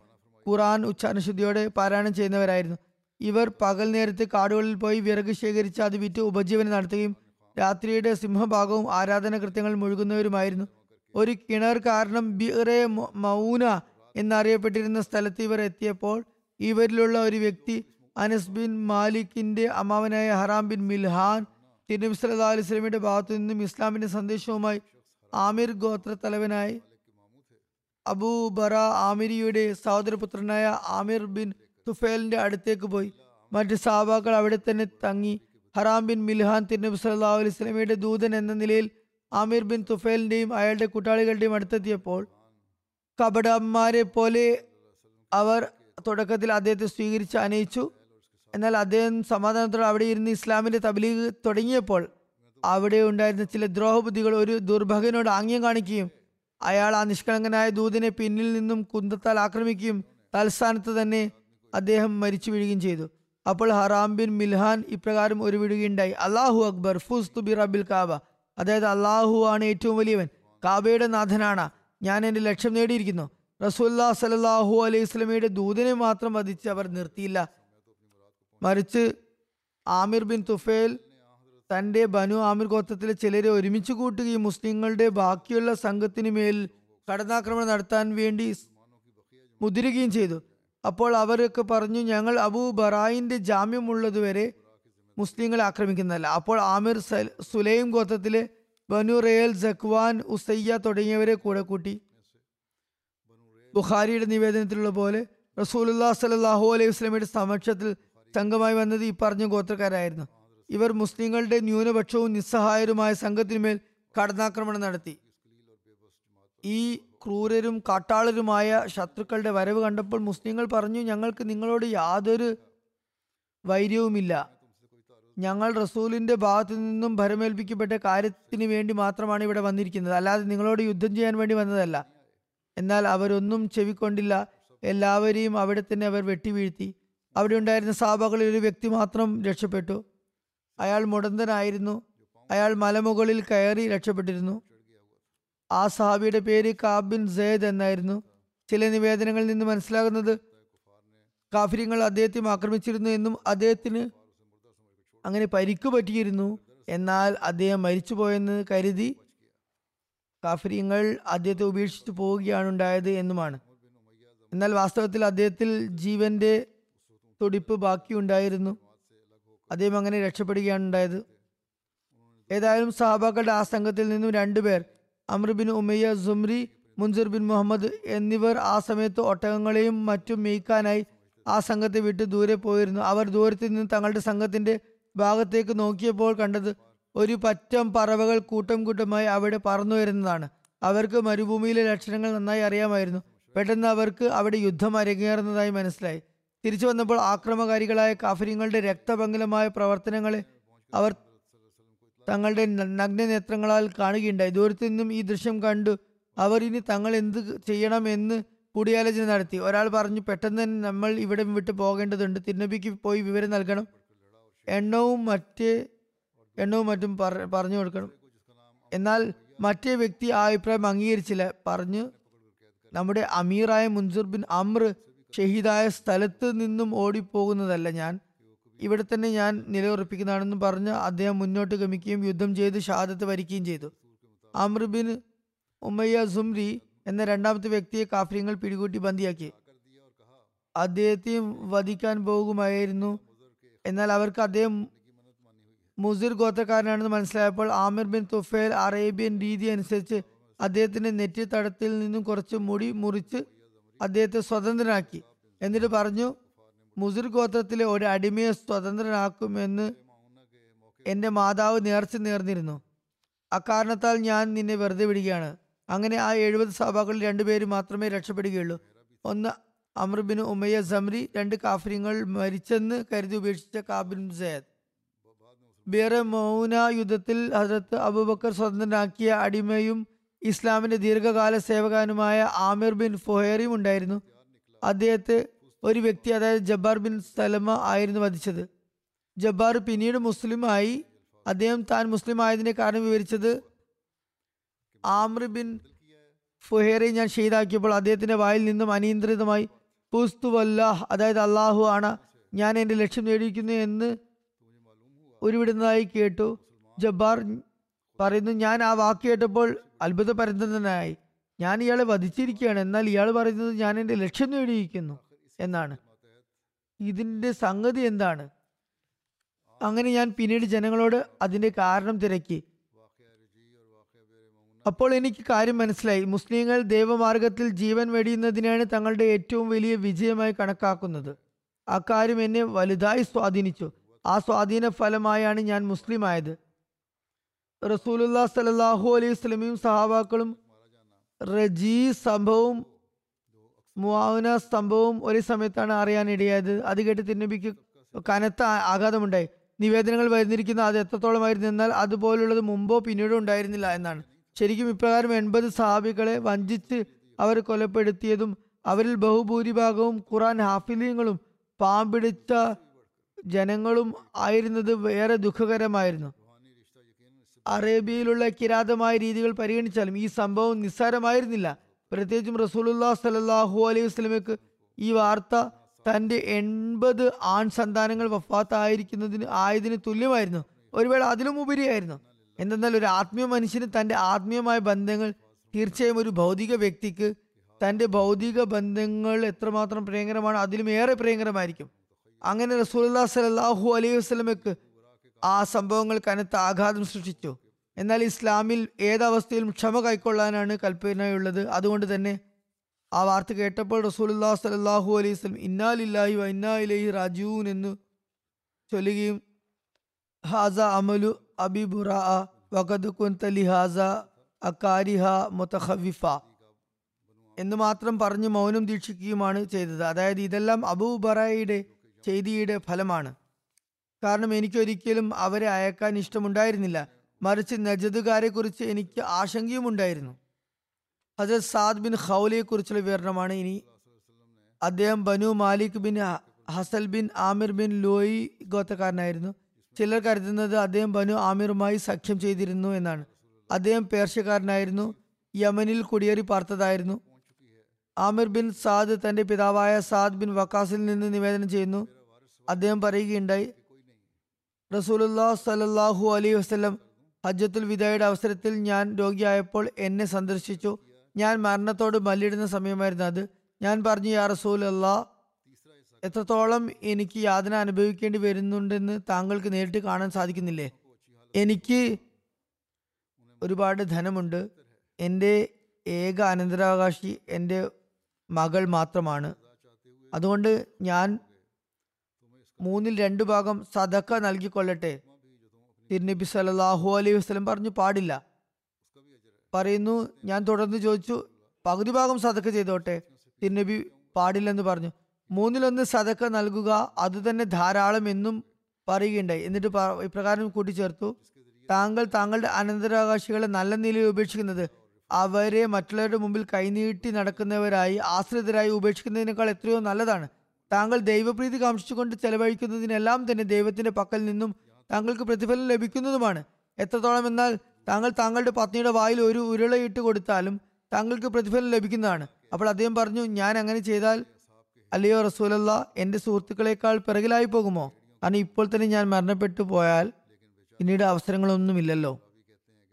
ഖുറാൻ ഉച്ചാരണശുദ്ധിയോടെ പാരായണം ചെയ്യുന്നവരായിരുന്നു. ഇവർ പകൽ നേരത്ത് കാടുകളിൽ പോയി വിറക് ശേഖരിച്ച് അത് വിറ്റ് ഉപജീവനം നടത്തുകയും രാത്രിയുടെ സിംഹഭാഗവും ആരാധന കൃത്യങ്ങൾ മുഴുകുന്നവരുമായിരുന്നു. ഒരു കിണർ കാരണം ബിറെ മൗന എന്നറിയപ്പെട്ടിരുന്ന സ്ഥലത്ത് ഇവർ എത്തിയപ്പോൾ ഇവരിലുള്ള ഒരു വ്യക്തി അനസ് ബിൻ മാലിക്കിന്റെ അമ്മാവനായ ഹറാം ബിൻ മിൽഹാൻ തിരുനബി സല്ലാ അലൈഹി സ്വലമിയുടെ ഭാഗത്തു നിന്നും ഇസ്ലാമിന്റെ സന്ദേശവുമായി ആമിർ ഗോത്ര തലവനായി അബൂബറ ആമിരിയുടെ സഹോദരപുത്രനായ ആമിർ ബിൻ തുഫേലിന്റെ അടുത്തേക്ക് പോയി. മറ്റ് സാബാക്കൾ അവിടെ തന്നെ തങ്ങി. ഹറാം ബിൻ മിൽഹാൻ തിരുനബി സല്ലാ അലൈഹി സ്വലമയുടെ ദൂതൻ എന്ന നിലയിൽ ആമിർ ബിൻ തുഫേലിന്റെയും അയാളുടെ കൂട്ടാളികളുടെയും അടുത്തെത്തിയപ്പോൾ കപടന്മാരെ പോലെ അവർ തുടക്കത്തിൽ അദ്ദേഹത്തെ സ്വീകരിച്ച് അനയിച്ചു. എന്നാൽ അദ്ദേഹം സമാധാനത്തോടെ അവിടെ ഇരുന്ന് ഇസ്ലാമിന്റെ തബ്ലീഗ് തുടങ്ങിയപ്പോൾ അവിടെ ഉണ്ടായിരുന്ന ചില ദ്രോഹബുദ്ധികൾ ഒരു ദുർഭകനോട് ആംഗ്യം കാണിക്കുകയും അയാൾ ആ നിഷ്കളങ്കനായ ദൂതിനെ പിന്നിൽ നിന്നും കുന്തത്താൽ ആക്രമിക്കുകയും തൽസ്ഥാനത്ത് തന്നെ അദ്ദേഹം മരിച്ചു വീഴുകയും ചെയ്തു. അപ്പോൾ ഹറാം ബിൻ മിൽഹാൻ ഇപ്രകാരം ഒരു വിടുകയുണ്ടായി. അള്ളാഹു അക്ബർ ഫുസ്തു ബി റബിൽ കാബ. അതായത് അള്ളാഹു ആണ് ഏറ്റവും വലിയവൻ. കാബയുടെ നാഥനാണ്. ഞാൻ എന്റെ ലക്ഷ്യം നേടിയിരിക്കുന്നു. റസൂല്ലാ സലാഹു അലൈഹി സ്വലമിയുടെ ദൂതനെ മാത്രം വധിച്ച് അവർ നിർത്തിയില്ല. മറിച്ച് ആമിർ ബിൻ തുഫേൽ തന്റെ ബനു ആമിർ ഗോത്രത്തിലെ ചിലരെ ഒരുമിച്ച് കൂട്ടുകയും മുസ്ലിങ്ങളുടെ ബാക്കിയുള്ള സംഘത്തിന് മേൽ കടന്നാക്രമണം നടത്താൻ വേണ്ടി മുതിരുകയും ചെയ്തു. അപ്പോൾ അവരൊക്കെ പറഞ്ഞു ഞങ്ങൾ അബൂ ബറായിന്റെ ജാമ്യമുള്ളതുവരെ മുസ്ലിങ്ങളെ ആക്രമിക്കുന്നതല്ല. അപ്പോൾ ആമിർ സുലൈം ഗോത്രത്തിലെ ബനു റയൽ ജക്വാൻ ഉസയ്യ തുടങ്ങിയവരെ കൂടെ കൂട്ടി ബുഖാരിയുടെ നിവേദനത്തിലുള്ള പോലെ റസൂലുല്ലാ സലാഹു അലൈഹി വസ്ലമിയുടെ സമക്ഷത്തിൽ സംഘമായി വന്നത് ഈ പറഞ്ഞ ഗോത്രക്കാരായിരുന്നു. ഇവർ മുസ്ലിങ്ങളുടെ ന്യൂനപക്ഷവും നിസ്സഹായരുമായ സംഘത്തിനുമേൽ കടന്നാക്രമണം നടത്തി. ഈ ക്രൂരരും കാട്ടാളരുമായ ശത്രുക്കളുടെ വരവ് കണ്ടപ്പോൾ മുസ്ലിങ്ങൾ പറഞ്ഞു ഞങ്ങൾക്ക് നിങ്ങളോട് യാതൊരു വൈര്യവുമില്ല. ഞങ്ങൾ റസൂലിന്റെ ഭാഗത്തു നിന്നും ഭരമേൽപ്പിക്കപ്പെട്ട കാര്യത്തിന് വേണ്ടി മാത്രമാണ് ഇവിടെ വന്നിരിക്കുന്നത്. അല്ലാതെ നിങ്ങളോട് യുദ്ധം ചെയ്യാൻ വേണ്ടി വന്നതല്ല. എന്നാൽ അവരൊന്നും ചെവിക്കൊണ്ടില്ല. എല്ലാവരെയും അവിടെ തന്നെ അവർ വെട്ടിവീഴ്ത്തി. അവിടെ ഉണ്ടായിരുന്ന സാബകളിൽ ഒരു വ്യക്തി മാത്രം രക്ഷപ്പെട്ടു. അയാൾ മുടന്തനായിരുന്നു. അയാൾ മലമുകളിൽ കയറി രക്ഷപ്പെട്ടിരുന്നു. ആ സഹാബിയുടെ പേര് കാബിൻ സെയ്ദ് എന്നായിരുന്നു. ചില നിവേദനങ്ങളിൽ നിന്ന് മനസ്സിലാകുന്നത് കാഫര്യങ്ങൾ അദ്ദേഹത്തെ ആക്രമിച്ചിരുന്നു എന്നും അദ്ദേഹത്തിന് അങ്ങനെ പരിക്കു പറ്റിയിരുന്നു. എന്നാൽ അദ്ദേഹം മരിച്ചുപോയെന്ന് കരുതി കാഫര്യങ്ങൾ അദ്ദേഹത്തെ ഉപേക്ഷിച്ചു പോവുകയാണ് ഉണ്ടായത് എന്നുമാണ്. എന്നാൽ വാസ്തവത്തിൽ അദ്ദേഹത്തിൽ ജീവന്റെ തുടിപ്പ് ബാക്കിയുണ്ടായിരുന്നു അദ്ദേഹം അങ്ങനെ രക്ഷപ്പെടുകയാണ് ഉണ്ടായത്. ഏതായാലും സഹാബാക്കളുടെ ആ സംഘത്തിൽ നിന്നും രണ്ടുപേർ അമർ ബിൻ ഉമയ്യ സുംരി മുൻസിർ ബിൻ മുഹമ്മദ് എന്നിവർ ആ സമയത്ത് ഒട്ടകങ്ങളെയും മറ്റും മേയ്ക്കാനായി ആ സംഘത്തെ വിട്ട് ദൂരെ പോയിരുന്നു. അവർ ദൂരത്തിൽ നിന്ന് തങ്ങളുടെ സംഘത്തിന്റെ ഭാഗത്തേക്ക് നോക്കിയപ്പോൾ കണ്ടത് ഒരു പറ്റം പറവകൾ കൂട്ടം കൂട്ടമായി അവിടെ പറന്നു വരുന്നതാണ്. അവർക്ക് മരുഭൂമിയിലെ ലക്ഷണങ്ങൾ നന്നായി അറിയാമായിരുന്നു. പെട്ടെന്ന് അവർക്ക് അവിടെ യുദ്ധം അരങ്ങേറുന്നതായി മനസ്സിലായി. തിരിച്ചു വന്നപ്പോൾ ആക്രമകാരികളായ കാഫര്യങ്ങളുടെ രക്തപങ്കിലമായ പ്രവർത്തനങ്ങളെ അവർ തങ്ങളുടെ നഗ്നനേത്രങ്ങളാൽ കാണുകയുണ്ടായി. ദൂരത്തു നിന്നും ഈ ദൃശ്യം കണ്ടു. അവർ ഇനി തങ്ങൾ എന്ത് ചെയ്യണമെന്ന് കൂടിയാലോചന നടത്തി. ഒരാൾ പറഞ്ഞു പെട്ടെന്ന് തന്നെ നമ്മൾ ഇവിടെ വിട്ട് പോകേണ്ടതുണ്ട്. തിരുനബിക്ക് പോയി വിവരം നൽകണം. എണ്ണവും മറ്റേ എണ്ണവും മറ്റും പറ- പറഞ്ഞു കൊടുക്കണം. എന്നാൽ മറ്റേ വ്യക്തി ആ അഭിപ്രായം അംഗീകരിച്ചില്ല. പറഞ്ഞു നമ്മുടെ അമീറായ മുൻസുർ ബിൻ അമ്ര ഷഹീദായ സ്ഥലത്ത് നിന്നും ഓടിപ്പോകുന്നതല്ല ഞാൻ. ഇവിടെ തന്നെ ഞാൻ നിലയുറപ്പിക്കുന്നതാണെന്ന് പറഞ്ഞ് അദ്ദേഹം മുന്നോട്ട് ഗമിക്കുകയും യുദ്ധം ചെയ്ത് ഷഹാദത്ത് വരിക്കുകയും ചെയ്തു. അമ്രുബിൻ ഉമ്മയ്യ സുംരി എന്ന രണ്ടാമത്തെ വ്യക്തിയെ കാഫര്യങ്ങൾ പിടികൂട്ടി ബന്ദിയാക്കി. അദ്ദേഹത്തെയും വധിക്കാൻ പോകുമായിരുന്നു. എന്നാൽ അവർക്ക് അദ്ദേഹം മുസിർ ഗോത്രക്കാരനാണെന്ന് മനസ്സിലായപ്പോൾ ആമിർ ബിൻ തുഫേൽ അറേബ്യൻ രീതി അനുസരിച്ച് അദ്ദേഹത്തിന്റെ നെറ്റി തടത്തിൽ നിന്നും കുറച്ച് മുടി മുറിച്ച് അദ്ദേഹത്തെ സ്വതന്ത്രനാക്കി. എന്നിട്ട് പറഞ്ഞു മുസിർ ഗോത്രത്തിലെ ഒരു അടിമയെ സ്വതന്ത്രനാക്കുമെന്ന് എന്റെ മാതാവ് നേർച്ച നേർന്നിരുന്നു. അക്കാരണത്താൽ ഞാൻ നിന്നെ വെറുതെ വിടുകയാണ്. അങ്ങനെ ആ എഴുപത് സഭകളിൽ രണ്ടുപേര് മാത്രമേ രക്ഷപ്പെടുകയുള്ളൂ. ഒന്ന് അമർബിന് ഉമയ്യ സമ്രി രണ്ട് കാഫര്യങ്ങൾ മരിച്ചെന്ന് കരുതി ഉപേക്ഷിച്ച കാബിൻ സയദ് ബേറെ മൗന യുദ്ധത്തിൽ ഹസരത്ത് അബൂബക്കർ സ്വതന്ത്രനാക്കിയ അടിമയും ഇസ്ലാമിന്റെ ദീർഘകാല സേവകാനുമായ ആമിർ ബിൻ ഫുഹേറിയും ഉണ്ടായിരുന്നു. അദ്ദേഹത്തെ ഒരു വ്യക്തി അതായത് ജബ്ബാർ ബിൻ സലമ ആയിരുന്നു വധിച്ചത്. ജബ്ബാർ പിന്നീട് മുസ്ലിമായി അദ്ദേഹം താൻ മുസ്ലിം ആയതിനെ കാരണം വിവരിച്ചത് ആമ്ര ബിൻ ഫുഹേറെ ഞാൻ ഷെയ്ദാക്കിയപ്പോൾ അദ്ദേഹത്തിന്റെ വായിൽ നിന്നും അനിയന്ത്രിതമായി പുസ്തു വല്ലാഹ് അതായത് അള്ളാഹു ആണ് ഞാൻ എന്റെ ലക്ഷ്യം നേടിയിരിക്കുന്നു എന്ന് ഉരുവിടുന്നതായി കേട്ടു. ജബ്ബാർ പറയുന്നു ഞാൻ ആ വാക്ക് കേട്ടപ്പോൾ അത്ഭുതപരന്തനായി. ഞാൻ ഇയാളെ വധിച്ചിരിക്കുകയാണ് എന്നാൽ ഇയാൾ പറയുന്നത് ഞാൻ എന്റെ ലക്ഷ്യം നേടിയിരിക്കുന്നു. എന്നാണ്. ഇതിന്റെ സംഗതി എന്താണ്? അങ്ങനെ ഞാൻ പിന്നീട് ജനങ്ങളോട് അതിന്റെ കാരണം തിരക്കി. അപ്പോൾ എനിക്ക് കാര്യം മനസ്സിലായി. മുസ്ലിങ്ങൾ ദൈവമാർഗത്തിൽ ജീവൻ വെടിയുന്നതിനാണ് തങ്ങളുടെ ഏറ്റവും വലിയ വിജയമായി കണക്കാക്കുന്നത്. അക്കാര്യം എന്നെ വലുതായി സ്വാധീനിച്ചു. ആ സ്വാധീന ഫലമായാണ് ഞാൻ മുസ്ലിം ആയത് റസൂലുല്ലാ സലാഹു അലൈഹി സ്വലമിയും സഹാബാക്കളും റജീ സംഭവവും മുവാവന സ്തംഭവും ഒരേ സമയത്താണ് അറിയാനിടയായത് അത് കേട്ട് തിരുനബിക്ക് കനത്ത ആഘാതമുണ്ടായി. നിവേദനങ്ങൾ വരുന്നിരിക്കുന്ന. അത് എത്രത്തോളമായിരുന്നു എന്നാൽ അതുപോലുള്ളത് മുമ്പോ പിന്നീടോ ഉണ്ടായിരുന്നില്ല എന്നാണ്. ശരിക്കും ഇപ്രകാരം എൺപത് സഹാബികളെ വഞ്ചിച്ച് അവർ കൊലപ്പെടുത്തിയതും അവരിൽ ബഹുഭൂരിഭാഗവും ഖുറാൻ ഹാഫിലിയങ്ങളും പാമ്പിടിച്ച ജനങ്ങളും ആയിരുന്നത് വേറെ ദുഃഖകരമായിരുന്നു. അറേബ്യയിലുള്ള കിരാതമായ രീതികൾ പരിഗണിച്ചാലും ഈ സംഭവം നിസ്സാരമായിരുന്നില്ല. പ്രത്യേകിച്ചും റസൂലുല്ലാ സലല്ലാഹു അലൈഹി വസ്ലമക്ക് ഈ വാർത്ത തന്റെ എൺപത് ആൺ സന്താനങ്ങൾ വഫാത്തായിരിക്കുന്നതിന് ആയതിന് തുല്യമായിരുന്നു. ഒരുവേള അതിലും ഉപരിയായിരുന്നു. എന്തെന്നാൽ ഒരു ആത്മീയ മനുഷ്യന് തന്റെ ആത്മീയമായ ബന്ധങ്ങൾ തീർച്ചയായും ഒരു ഭൗതിക വ്യക്തിക്ക് തന്റെ ഭൗതിക ബന്ധങ്ങൾ എത്രമാത്രം പ്രിയങ്കരമാണ് അതിലും ഏറെ പ്രിയങ്കരമായിരിക്കും. അങ്ങനെ റസൂലുല്ലാ സലാഹു അലൈഹി വസ്ലമക്ക് ആ സംഭവങ്ങൾ കനത്ത ആഘാതം സൃഷ്ടിച്ചു. എന്നാൽ ഇസ്ലാമിൽ ഏതവസ്ഥയിലും ക്ഷമ കൈക്കൊള്ളാനാണ് കൽപ്പനയുള്ളത്. അതുകൊണ്ട് തന്നെ ആ വാർത്ത കേട്ടപ്പോൾ റസൂലുല്ലാ സലാഹു അലൈഹി സ്വലം ഇന്നാലില്ലാഹി വ ഇന്നാ ഇലൈഹി റാജൂൻ എന്ന് ചൊല്ലുകയും ഹാസ അമലു അബി ബുറ വഖദ് കുന്തലി ഹാസ അക്കാരിഹ മുത്തഖവിഫ എന്ന് മാത്രം പറഞ്ഞ് മൗനം ദീക്ഷിക്കുകയുമാണ് ചെയ്തത്. അതായത് ഇതെല്ലാം അബൂബറയുടെ ചെയ്തിയുടെ ഫലമാണ്. കാരണം എനിക്കൊരിക്കലും അവരെ അയക്കാൻ ഇഷ്ടമുണ്ടായിരുന്നില്ല. മറിച്ച് നജദുകാരെക്കുറിച്ച് എനിക്ക് ആശങ്കയും ഉണ്ടായിരുന്നു ഹജത് സാദ് ബിൻ ഖൗലയെ കുറിച്ചുള്ള വിവരണമാണ് ഇനി. അദ്ദേഹം Banu Malik bin Hasal bin Amir bin Loi ഗോത്രക്കാരനായിരുന്നു. ചിലർ കരുതുന്നത് അദ്ദേഹം ബനു ആമിറുമായി സഖ്യം ചെയ്തിരുന്നു എന്നാണ്. അദ്ദേഹം പേർഷ്യക്കാരനായിരുന്നു. യമനിൽ കുടിയേറി പാർത്തതായിരുന്നു. ആമിർ ബിൻ സാദ് തന്റെ പിതാവായ സാദ് ബിൻ വക്കാസിൽ നിന്ന് നിവേദനം ചെയ്യുന്നു. അദ്ദേഹം പറയുകയുണ്ടായി റസൂലുല്ലാ സലല്ലാഹു അലൈഹി വസ്ലം ഹജ്ജത്തുൽ വിദായുടെ അവസരത്തിൽ ഞാൻ രോഗിയായപ്പോൾ എന്നെ സന്ദർശിച്ചു. ഞാൻ മരണത്തോട് മല്ലിടുന്ന സമയമായിരുന്നു അത്. ഞാൻ പറഞ്ഞു യാ റസൂൽ അല്ലാ എത്രത്തോളം എനിക്ക് യാതന അനുഭവിക്കേണ്ടി വരുന്നുണ്ടെന്ന് താങ്കൾക്ക് നേരിട്ട് കാണാൻ സാധിക്കുന്നില്ലേ? എനിക്ക് ഒരുപാട് ധനമുണ്ട്. എന്റെ ഏക അനന്തരാവകാശി എന്റെ മകൾ മാത്രമാണ്. അതുകൊണ്ട് ഞാൻ മൂന്നിൽ രണ്ട് ഭാഗം സദക്ക നൽകിക്കൊള്ളട്ടെ. തിരുനബി സലാഹു അലൈഹി വസ്ലം പറഞ്ഞു പാടില്ല. പറയുന്നു ഞാൻ തുടർന്ന് ചോദിച്ചു പകുതി ഭാഗം സതക്ക ചെയ്തോട്ടെ? തിരുനബി പാടില്ലെന്ന് പറഞ്ഞു. മൂന്നിലൊന്ന് സതക്ക നൽകുക അത് തന്നെ ധാരാളം എന്നും പറയുകയുണ്ടായി. എന്നിട്ട് ഇപ്രകാരം കൂട്ടിച്ചേർത്തു. താങ്കൾ താങ്കളുടെ അനന്തരാവകാശികളെ നല്ല നിലയിൽ ഉപേക്ഷിക്കുന്നത് അവരെ മറ്റുള്ളവരുടെ മുമ്പിൽ കൈനീട്ടി നടക്കുന്നവരായി ആശ്രിതരായി ഉപേക്ഷിക്കുന്നതിനേക്കാൾ എത്രയോ നല്ലതാണ്. താങ്കൾ ദൈവപ്രീതി കാംക്ഷിച്ചുകൊണ്ട് ചെലവഴിക്കുന്നതിനെല്ലാം തന്നെ ദൈവത്തിന്റെ പക്കൽ നിന്നും താങ്കൾക്ക് പ്രതിഫലം ലഭിക്കുന്നതുമാണ്. എത്രത്തോളം എന്നാൽ താങ്കൾ താങ്കളുടെ പത്നിയുടെ വായിൽ ഒരു ഉരുളയിട്ട് കൊടുത്താലും താങ്കൾക്ക് പ്രതിഫലം ലഭിക്കുന്നതാണ്. അപ്പോൾ അദ്ദേഹം പറഞ്ഞു ഞാൻ അങ്ങനെ ചെയ്താൽ അല്ലയോ റസൂലല്ല എന്റെ സുഹൃത്തുക്കളെക്കാൾ പിറകിലായി പോകുമോ? കാരണം ഇപ്പോൾ തന്നെ ഞാൻ മരണപ്പെട്ടു പോയാൽ പിന്നീട് അവസരങ്ങളൊന്നുമില്ലല്ലോ.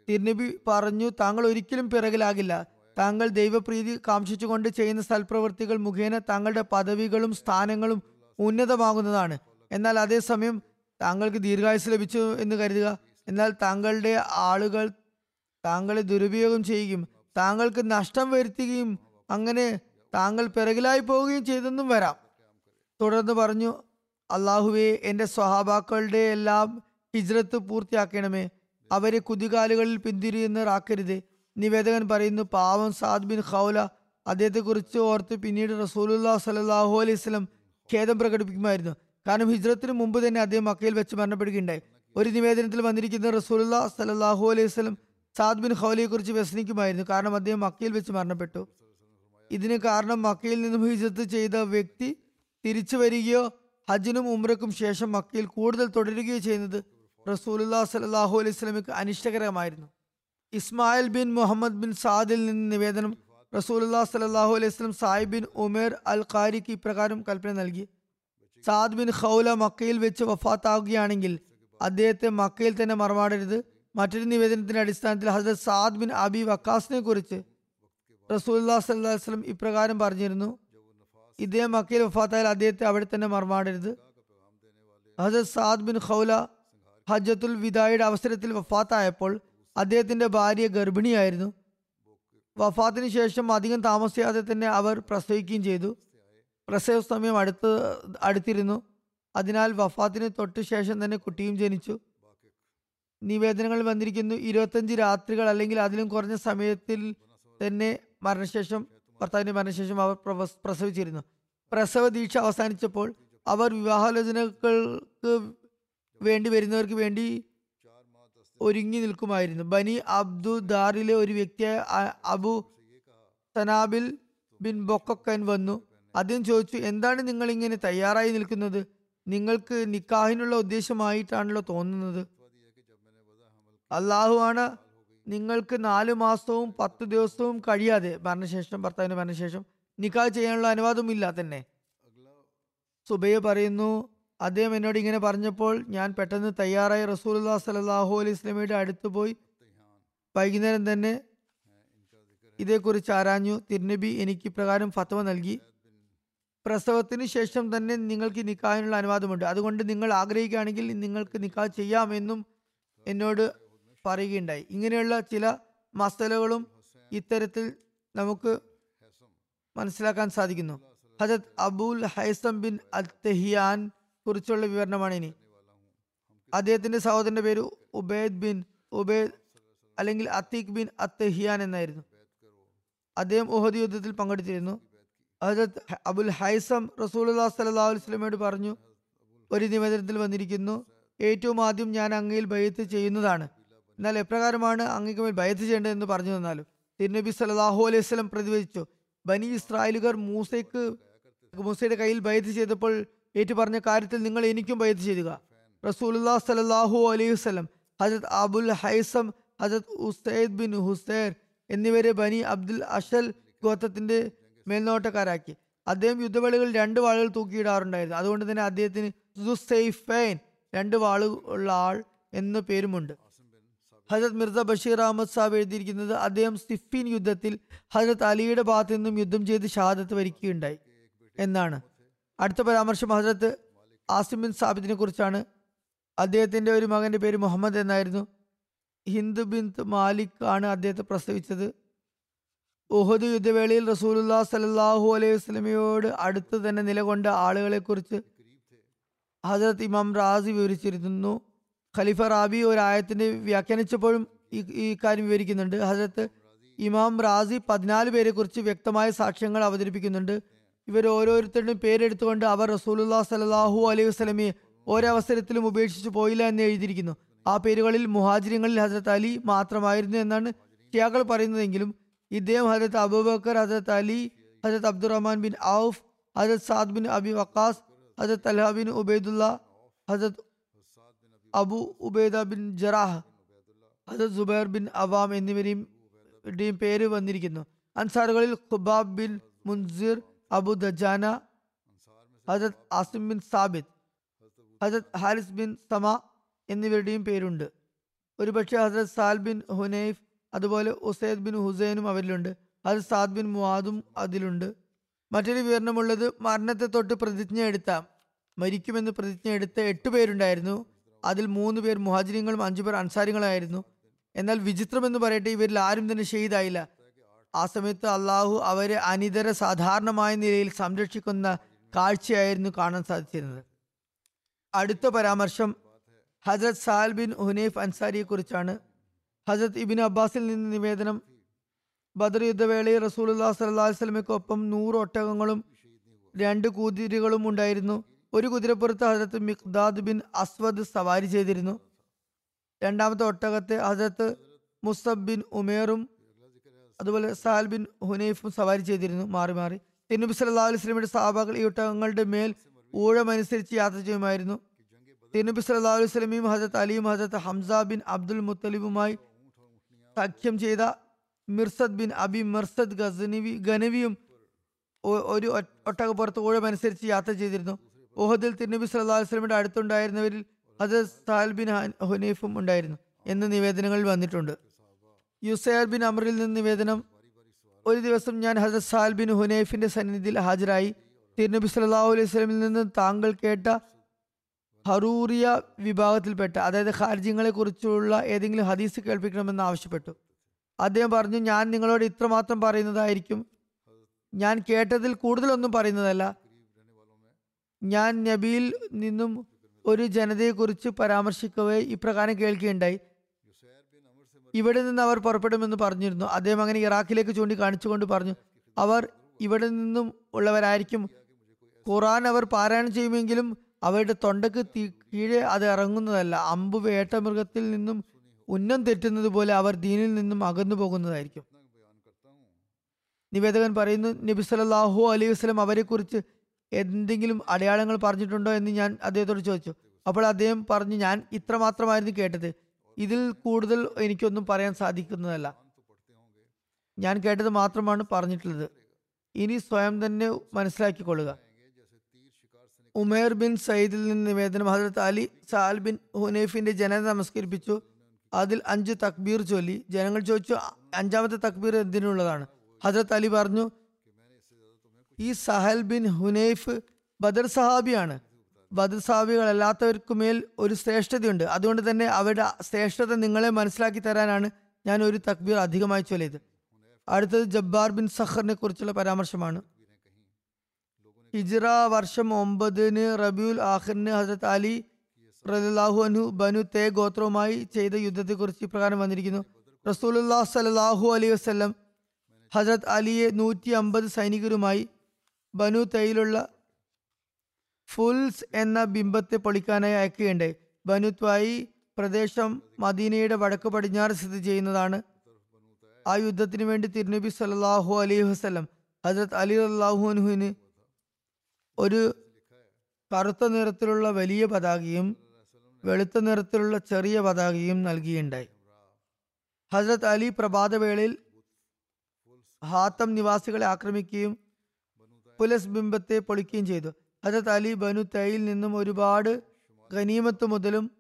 തിരുനബി പറഞ്ഞു താങ്കൾ ഒരിക്കലും പിറകിലാകില്ല. താങ്കൾ ദൈവപ്രീതി കാംക്ഷിച്ചുകൊണ്ട് ചെയ്യുന്ന സൽപ്രവൃത്തികൾ മുഖേന താങ്കളുടെ പദവികളും സ്ഥാനങ്ങളും ഉന്നതമാകുന്നതാണ്. എന്നാൽ അതേസമയം താങ്കൾക്ക് ദീർഘായുസ് ലഭിച്ചു എന്ന് കരുതുക. എന്നാൽ താങ്കളുടെ ആളുകൾ താങ്കളെ ദുരുപയോഗം ചെയ്യുകയും താങ്കൾക്ക് നഷ്ടം വരുത്തുകയും അങ്ങനെ താങ്കൾ പിറകിലായി പോവുകയും ചെയ്തെന്നും വരാം. തുടർന്ന് പറഞ്ഞു അള്ളാഹുവെ എന്റെ സ്വഹാബാക്കളുടെ എല്ലാം ഹിജ്രത്ത് പൂർത്തിയാക്കണമേ. അവരെ കുതികാലുകളിൽ പിന്തിരിയുന്നവരാക്കരുത് നിവേദകൻ പറയുന്നു പാവം സാദ് ബിൻ ഖൗല. അദ്ദേഹത്തെക്കുറിച്ച് ഓർത്ത് പിന്നീട് റസൂലുല്ലാ സലാഹു അലൈഹി സ്വലം ഖേദം പ്രകടിപ്പിക്കുമായിരുന്നു. കാരണം ഹിജ്രത്തിന് മുമ്പ് തന്നെ അദ്ദേഹം മക്കയിൽ വെച്ച് മരണപ്പെടുകയുണ്ടായി. ഒരു നിവേദനത്തിൽ വന്നിരിക്കുന്ന റസൂലുല്ലാ സലാഹു അലൈഹി സ്വലം സാദ് ബിൻ ഖൗലിയെക്കുറിച്ച് കുറിച്ച് വ്യസനിക്കുമായിരുന്നു. കാരണം അദ്ദേഹം മക്കയിൽ വെച്ച് മരണപ്പെട്ടു. ഇതിന് കാരണം മക്കയിൽ നിന്നും ഹിജത്ത് ചെയ്ത വ്യക്തി തിരിച്ചു വരികയോ ഹജ്ജിനും ഉംറക്കും ശേഷം മക്കയിൽ കൂടുതൽ തുടരുകയോ ചെയ്യുന്നത് റസൂലുല്ലാ സലാഹു അലൈഹി സ്വലമിക്ക് അനിഷ്ടകരമായിരുന്നു. ഇസ്മായിൽ ബിൻ മുഹമ്മദ് ബിൻ സാദിൽ നിന്ന് നിവേദനം റസൂലുല്ലാ സലാഹു അലൈഹി സ്വലം സായിബ് ബിൻ ഉമേർ അൽ ഖാരിക്ക് ഇപ്രകാരം കൽപ്പന നൽകി. സാദ് ബിൻ ഖൗല മക്കയിൽ വെച്ച് വഫാത്താവുകയാണെങ്കിൽ അദ്ദേഹത്തെ മക്കയിൽ തന്നെ മറമാടരുത്. മറ്റൊരു നിവേദനത്തിന്റെ അടിസ്ഥാനത്തിൽ ഹസരത് സാദ് ബിൻ അബി വക്കാസിനെ കുറിച്ച് റസൂല്ലാ സല്ലാസ്ലം ഇപ്രകാരം പറഞ്ഞിരുന്നു. ഇദ്ദേഹം മക്കയിൽ വഫാത്തായാൽ അദ്ദേഹത്തെ അവിടെ തന്നെ മറമാടരുത്. ഹസരത് സാദ് ബിൻ ഖൗല ഹജ്ജത്തുൽ വിദായുടെ അവസരത്തിൽ വഫാത്തായപ്പോൾ അദ്ദേഹത്തിന്റെ ഭാര്യ ഗർഭിണിയായിരുന്നു. വഫാത്തിന് ശേഷം അധികം താമസിയാതെ തന്നെ അവർ പ്രസവിക്കുകയും ചെയ്തു. പ്രസവ സമയം അടുത്ത് അടുത്തിരുന്നു. അതിനാൽ വഫാത്തിന് തൊട്ട് ശേഷം തന്നെ കുട്ടിയും ജനിച്ചു. നിവേദനങ്ങൾ വന്നിരിക്കുന്നു. ഇരുപത്തഞ്ച് രാത്രികൾ അല്ലെങ്കിൽ അതിലും കുറഞ്ഞ സമയത്തിൽ തന്നെ മരണശേഷം ഭർത്താവിന്റെ മരണശേഷം അവർ പ്രസവിച്ചിരുന്നു. പ്രസവ ദീക്ഷ അവസാനിച്ചപ്പോൾ അവർ വിവാഹാലോചനകൾക്ക് വേണ്ടി വരുന്നവർക്ക് വേണ്ടി ഒരുങ്ങി നിൽക്കുമായിരുന്നു. ബനി അബ്ദു ദാറിലെ ഒരു വ്യക്തിയായ അബു സനാബിൽ ബിൻ ബൊക്കൻ വന്നു. അദ്ദേഹം ചോദിച്ചു എന്താണ് നിങ്ങൾ ഇങ്ങനെ തയ്യാറായി നിൽക്കുന്നത്? നിങ്ങൾക്ക് നിക്കാഹിനുള്ള ഉദ്ദേശമായിട്ടാണല്ലോ തോന്നുന്നത്. അള്ളാഹു ആണ്. നിങ്ങൾക്ക് നാലു മാസവും പത്ത് ദിവസവും കഴിയാതെ മരണശേഷം ഭർത്താവിന് മരണശേഷം നിക്കാഹ് ചെയ്യാനുള്ള അനുവാദവും ഇല്ല തന്നെ. സുബയ്യ പറയുന്നു അദ്ദേഹം എന്നോട് ഇങ്ങനെ പറഞ്ഞപ്പോൾ ഞാൻ പെട്ടെന്ന് തയ്യാറായി റസൂലുല്ലാ സലാഹു അലൈഹി സ്വലമയുടെ അടുത്ത് പോയി വൈകുന്നേരം തന്നെ ഇതേക്കുറിച്ച് ആരാഞ്ഞു. തിരുനബി എനിക്ക് പ്രകാരം ഫത്വ നൽകി. പ്രസവത്തിന് ശേഷം തന്നെ നിങ്ങൾക്ക് നിക്കാഹിനുള്ള അനുവാദമുണ്ട്. അതുകൊണ്ട് നിങ്ങൾ ആഗ്രഹിക്കുകയാണെങ്കിൽ നിങ്ങൾക്ക് നിക്കാഹ് ചെയ്യാമെന്നും എന്നോട് പറയുകയുണ്ടായി. ഇങ്ങനെയുള്ള ചില മസലകളും ഇത്തരത്തിൽ നമുക്ക് മനസ്സിലാക്കാൻ സാധിക്കുന്നു. ഹജത് അബുൽ ഹൈസം ബിൻ അത്തഹിയാൻ കുറിച്ചുള്ള വിവരണമാണ് ഇനി അദ്ദേഹത്തിന്റെ സഹോദരന്റെ പേര് ഉബൈദ് ബിൻ ഉബൈദ് അല്ലെങ്കിൽ അത്തീഖ് ബിൻ അത്തഹിയാൻ എന്നായിരുന്നു. അദ്ദേഹം ഉഹദ് യുദ്ധത്തിൽ പങ്കെടുത്തിരുന്നു. ഹജത് അബുൽ ഹൈസം റസൂലുല്ലാ സല്ലല്ലാഹു അലൈഹി വസല്ലമയോട് പറഞ്ഞു ഒരു നിവേദനത്തിൽ വന്നിരിക്കുന്നു ഏറ്റവും ആദ്യം ഞാൻ അങ്ങയിൽ ബയത്ത് ചെയ്യുന്നതാണ്. എന്നാൽ എപ്രകാരമാണ് അങ്ങയ്ക്ക് മേൽ ബയത്ത് ചെയ്യേണ്ടതെന്ന് പറഞ്ഞു തന്നാലും തിരുനബി സലാഹു അലൈഹി സ്വലം പ്രതിവചിച്ചു ബനി ഇസ്രായേലുകാർ മൂസയ്ക്ക് മൂസയുടെ കയ്യിൽ ബയത്ത് ചെയ്തപ്പോൾ ഏറ്റു പറഞ്ഞ കാര്യത്തിൽ നിങ്ങൾ എനിക്കും ബയത്ത് ചെയ്യുക. റസൂലുല്ലാ സലാഹു അലൈഹി വസല്ലം ഹജത് അബുൽ ഹൈസം ഹജത് ഉസൈദ് ബിൻ ഹുസൈർ എന്നിവരെ ബനി അബ്ദുൽ അഷൽ ഗോത്രത്തിന്റെ മേൽനോട്ടക്കാരാക്കി. അദ്ദേഹം യുദ്ധവേളകളിൽ രണ്ട് വാളുകൾ തൂക്കിയിടാറുണ്ടായിരുന്നു. അതുകൊണ്ട് തന്നെ അദ്ദേഹത്തിന് സുസൈഫൈൻ രണ്ട് വാളുള്ള ആൾ എന്ന പേരുമുണ്ട്. ഹജരത് മിർസ ബഷീർ അഹമ്മദ് സാബ് എഴുതിയിരിക്കുന്നത് അദ്ദേഹം സിഫിൻ യുദ്ധത്തിൽ ഹജരത് അലിയുടെ ഭാഗത്തു നിന്നും യുദ്ധം ചെയ്ത് ഷഹാദത്ത് വരിക്കുകയുണ്ടായി എന്നാണ്. അടുത്ത പരാമർശം ഹജരത്ത് ആസിം ബിൻ സാബിദിനെ കുറിച്ചാണ്. അദ്ദേഹത്തിന്റെ ഒരു മകന്റെ പേര് മുഹമ്മദ് എന്നായിരുന്നു. ഹിന്ദു ബിൻ മാലിക് ആണ് അദ്ദേഹത്തെ പ്രസവിച്ചത്. ഉഹദ് യുദ്ധവേളയിൽ റസൂലുല്ലാ സലല്ലാഹു അലൈഹി വസ്ലമയോട് അടുത്ത് തന്നെ നിലകൊണ്ട ആളുകളെ കുറിച്ച് ഹജരത് ഇമാം റാസി വിവരിച്ചിരുന്നു. ഖലീഫ റാബി ഒരു വ്യാഖ്യാനിച്ചപ്പോഴും ഈ കാര്യം വിവരിക്കുന്നുണ്ട്. ഹജരത്ത് ഇമാം റാസി പതിനാല് പേരെ കുറിച്ച് വ്യക്തമായ സാക്ഷ്യങ്ങൾ അവതരിപ്പിക്കുന്നുണ്ട്. ഇവർ ഓരോരുത്തരുടെയും പേരെടുത്തുകൊണ്ട് അവർ റസൂലുല്ലാ സലാഹു അലൈഹി വസ്ലമിയെ ഒരവസരത്തിലും ഉപേക്ഷിച്ചു പോയില്ല എന്ന് എഴുതിയിരിക്കുന്നു. ആ പേരുകളിൽ മുഹാജിരിങ്ങളിൽ ഹജരത്ത് അലി മാത്രമായിരുന്നു എന്നാണ് ഷിയാക്കൾ പറയുന്നതെങ്കിലും ഇദ്ദേഹം ഹജരത്ത് അബൂബക്കർ ഹജരത്ത് അലി ഹജരത്ത് അബ്ദുറഹ്മാൻ ബിൻ ഔഫ് ഹജരത് സാദ് ബിൻ അബി വക്കാസ് ഹജരത് അൽഹ ബിൻ ഉബൈദുല്ല ഹജരത് അബു ഉബൈദ ബിൻ ജറാഹ് ഹസരത് സുബൈർ ബിൻ അവാം എന്നിവരെയും ഇവരുടെയും പേര് വന്നിരിക്കുന്നു. അൻസാറുകളിൽ Khubab bin Munzir Abu Dujana ഹജത് Asim bin Sabit ഹജത് ഹാരിസ് ബിൻ സമ എന്നിവരുടെയും പേരുണ്ട്. ഒരുപക്ഷെ ഹസരത് സാൽ ബിൻ ഹുനൈഫ് അതുപോലെ ഉസൈദ് ബിൻ ഹുസൈനും അവരിലുണ്ട്. അത് സാദ് ബിൻ മുവാദും അതിലുണ്ട്. മറ്റൊരു വിവരണമുള്ളത് മരണത്തെ തൊട്ട് പ്രതിജ്ഞ എടുത്ത മരിക്കുമെന്ന് പ്രതിജ്ഞ എടുത്ത എട്ട് പേരുണ്ടായിരുന്നു. അതിൽ മൂന്ന് പേർ മുഹാജിരിങ്ങളും അഞ്ചു പേർ അൻസാരികളായിരുന്നു. എന്നാൽ വിചിത്രമെന്ന് പറയട്ടെ ഇവരിൽ ആരും തന്നെ ഷെയ്ദായില്ല ആ സമയത്ത് അള്ളാഹു അവരെ അനിതര സാധാരണമായ നിലയിൽ സംരക്ഷിക്കുന്ന കാഴ്ചയായിരുന്നു കാണാൻ സാധിച്ചിരുന്നത്. അടുത്ത പരാമർശം ഹജരത് സാൽ ബിൻ ഹുനൈഫ് അൻസാരിയെ കുറിച്ചാണ് ഹജരത് ഇബിൻ അബ്ബാസിൽ നിന്ന് നിവേദനം. ബദർ യുദ്ധവേളയിൽ റസൂലുല്ലാ സല്ലാ വസ്ലമയ്ക്കൊപ്പം നൂറ് ഒട്ടകങ്ങളും രണ്ട് കുതിരകളും ഉണ്ടായിരുന്നു. ഒരു കുതിരപ്പുറത്ത് ഹജരത്ത് മിഖ്ദാദ് ബിൻ അസ്വദ് സവാരി ചെയ്തിരുന്നു. രണ്ടാമത്തെ ഒട്ടകത്തെ ഹജരത്ത് മുസബ് ബിൻ ഉമേറും അതുപോലെ സാൽ ബിൻ ഹുനൈഫും സവാരി ചെയ്തിരുന്നു മാറി മാറി. തിരുനബി സല്ലാ അലൈഹി സ്വലമിയുടെ സാബാക്കൾ ഈ ഒട്ടകങ്ങളുടെ മേൽ ഊഴമനുസരിച്ച് യാത്ര ചെയ്യുമായിരുന്നു. തിരുനബി സല്ലാ അലൈഹി സ്വലമിയും ഹജരത്ത് അലിയും ഹജരത്ത് ഹംസ ബിൻ അബ്ദുൽ മുത്തലിബുമായി സഖ്യം ചെയ്ത മിർസദ് ബിൻ അബി മിർസദ് ഗസനിവി ഗനവിയും ഒരു ഒട്ടകപ്പുറത്ത് ഊഴമനുസരിച്ച് യാത്ര ചെയ്തിരുന്നു. ഓഹദിൽ തിരുനബി സല്ലാ സ്വലമിയുടെ അടുത്തുണ്ടായിരുന്നവരിൽ ഹജരത് സാൽ ബിൻ ഹുനീഫും ഉണ്ടായിരുന്നു എന്ന നിവേദനങ്ങൾ വന്നിട്ടുണ്ട്. യുസൈർ ബിൻ അമറിൽ നിന്ന് നിവേദനം ഒരു ദിവസം ഞാൻ ഹസരത് സാൽ ബിൻ ഹുനൈഫിന്റെ സന്നിധിയിൽ ഹാജരായി. തിരുനബി സല്ലല്ലാഹു അലൈഹി സ്വലമിൽ നിന്ന് താങ്കൾ കേട്ട ഹറൂറിയ വിഭാഗത്തിൽപ്പെട്ട അതായത് ഖാർജിങ്ങളെ കുറിച്ചുള്ള ഏതെങ്കിലും ഹദീസ് കേൾപ്പിക്കണമെന്ന് ആവശ്യപ്പെട്ടു. അദ്ദേഹം പറഞ്ഞു ഞാൻ നിങ്ങളോട് ഇത്രമാത്രം പറയുന്നതായിരിക്കും. ഞാൻ കേട്ടതിൽ കൂടുതലൊന്നും പറയുന്നതല്ല. ഞാൻ നബിയിൽ നിന്നും ഒരു ജനതയെക്കുറിച്ച് പരാമർശിക്കവേ ഇപ്രകാരം കേൾക്കുകയുണ്ടായി. ഇവിടെ നിന്ന് അവർ പുറപ്പെടുമെന്ന് പറഞ്ഞിരുന്നു. അദ്ദേഹം അങ്ങനെ ഇറാഖിലേക്ക് ചൂണ്ടിക്കാണിച്ചുകൊണ്ട് പറഞ്ഞു അവർ ഇവിടെ നിന്നും ഉള്ളവരായിരിക്കും. ഖുറാൻ അവർ പാരായണം ചെയ്യുമെങ്കിലും അവരുടെ തൊണ്ടക്ക് കീഴെ അത് ഇറങ്ങുന്നതല്ല. അമ്പ് വേട്ടമൃഗത്തിൽ നിന്നും ഉന്നം തെറ്റുന്നത് പോലെ അവർ ദീനിൽ നിന്നും അകന്നു പോകുന്നതായിരിക്കും. നിവേദകൻ പറയുന്നു നബി സല്ലല്ലാഹു അലൈഹി വസ്ലം അവരെക്കുറിച്ച് എന്തെങ്കിലും അടയാളങ്ങൾ പറഞ്ഞിട്ടുണ്ടോ എന്ന് ഞാൻ അദ്ദേഹത്തോട് ചോദിച്ചു. അപ്പോൾ അദ്ദേഹം പറഞ്ഞു ഞാൻ ഇത്ര മാത്രമായിരുന്നു കേട്ടത്. ഇതിൽ കൂടുതൽ എനിക്കൊന്നും പറയാൻ സാധിക്കുന്നതല്ല. ഞാൻ കേട്ടത് മാത്രമാണ് പറഞ്ഞിട്ടുള്ളത്. ഇനി സ്വയം തന്നെ മനസ്സിലാക്കിക്കൊള്ളുക. ഉമേർ ബിൻ സയ്യിദിൽ നിന്ന് നിവേദനം ഹജരത്ത് അലി സാൽ ബിൻ ഹുനൈഫിന്റെ ജനത നമസ്കരിപ്പിച്ചു. അതിൽ അഞ്ച് തക്ബീർ ചൊല്ലി. ജനങ്ങൾ ചോദിച്ചു അഞ്ചാമത്തെ തക്ബീർ എന്തിനുള്ളതാണ്? ഹജരത്ത് അലി പറഞ്ഞു ഈ സഹൽ ബിൻ ഹുനൈഫ് ബദർ സഹാബിയാണ്. ബദർ സഹാബികളല്ലാത്തവർക്കുമേൽ ഒരു ശ്രേഷ്ഠതയുണ്ട്. അതുകൊണ്ട് തന്നെ അവരുടെ ശ്രേഷ്ഠത നിങ്ങളെ മനസ്സിലാക്കി തരാനാണ് ഞാൻ ഒരു തക്ബീർ അധികമായി ചൊല്ലിയത്. അടുത്തത് ജബ്ബാർ ബിൻ സഖറിനെ കുറിച്ചുള്ള പരാമർശമാണ്. ഹിജ്റ വർഷം ഒമ്പതിന് റബിയുൽ ആഖിറിന് ഹസരത്ത് അലി റലാഹു അനു ബനു തേ ഗോത്രവുമായി ചെയ്ത യുദ്ധത്തെക്കുറിച്ച് ഇപ്രകാരം വന്നിരിക്കുന്നു. റസൂലുല്ലാ സലാഹു അലൈഹി വസ്ലം ഹസരത് അലിയെ നൂറ്റി അമ്പത് സൈനികരുമായി ബനു തൈയിലുള്ള ഫുൽസ് എന്ന ബിംബത്തെ പൊളിക്കാനായി അയക്കുകയുണ്ടായി. ബനു ത്വായി പ്രദേശം മദീനയുടെ വടക്ക് പടിഞ്ഞാറ് സ്ഥിതി ചെയ്യുന്നതാണ് ആ യുദ്ധത്തിന് വേണ്ടി തിരുനബി സല്ലാഹു അലൈഹി വസ്ലം ഹസരത് അലി അള്ളാഹുനുവിന് ഒരു കറുത്ത നിറത്തിലുള്ള വലിയ പതാകയും വെളുത്ത നിറത്തിലുള്ള ചെറിയ പതാകയും നൽകിയുണ്ടായി. ഹസരത് അലി പ്രഭാതവേളയിൽ ഹാത്തം നിവാസികളെ ആക്രമിക്കുകയും പുലസ് ബിംബത്തെ പൊളിക്കുകയും ചെയ്തു. ഹജത് അലി ബനു തൈയിൽ നിന്നും ഒരുപാട് ഖനീമത്ത് മുതലും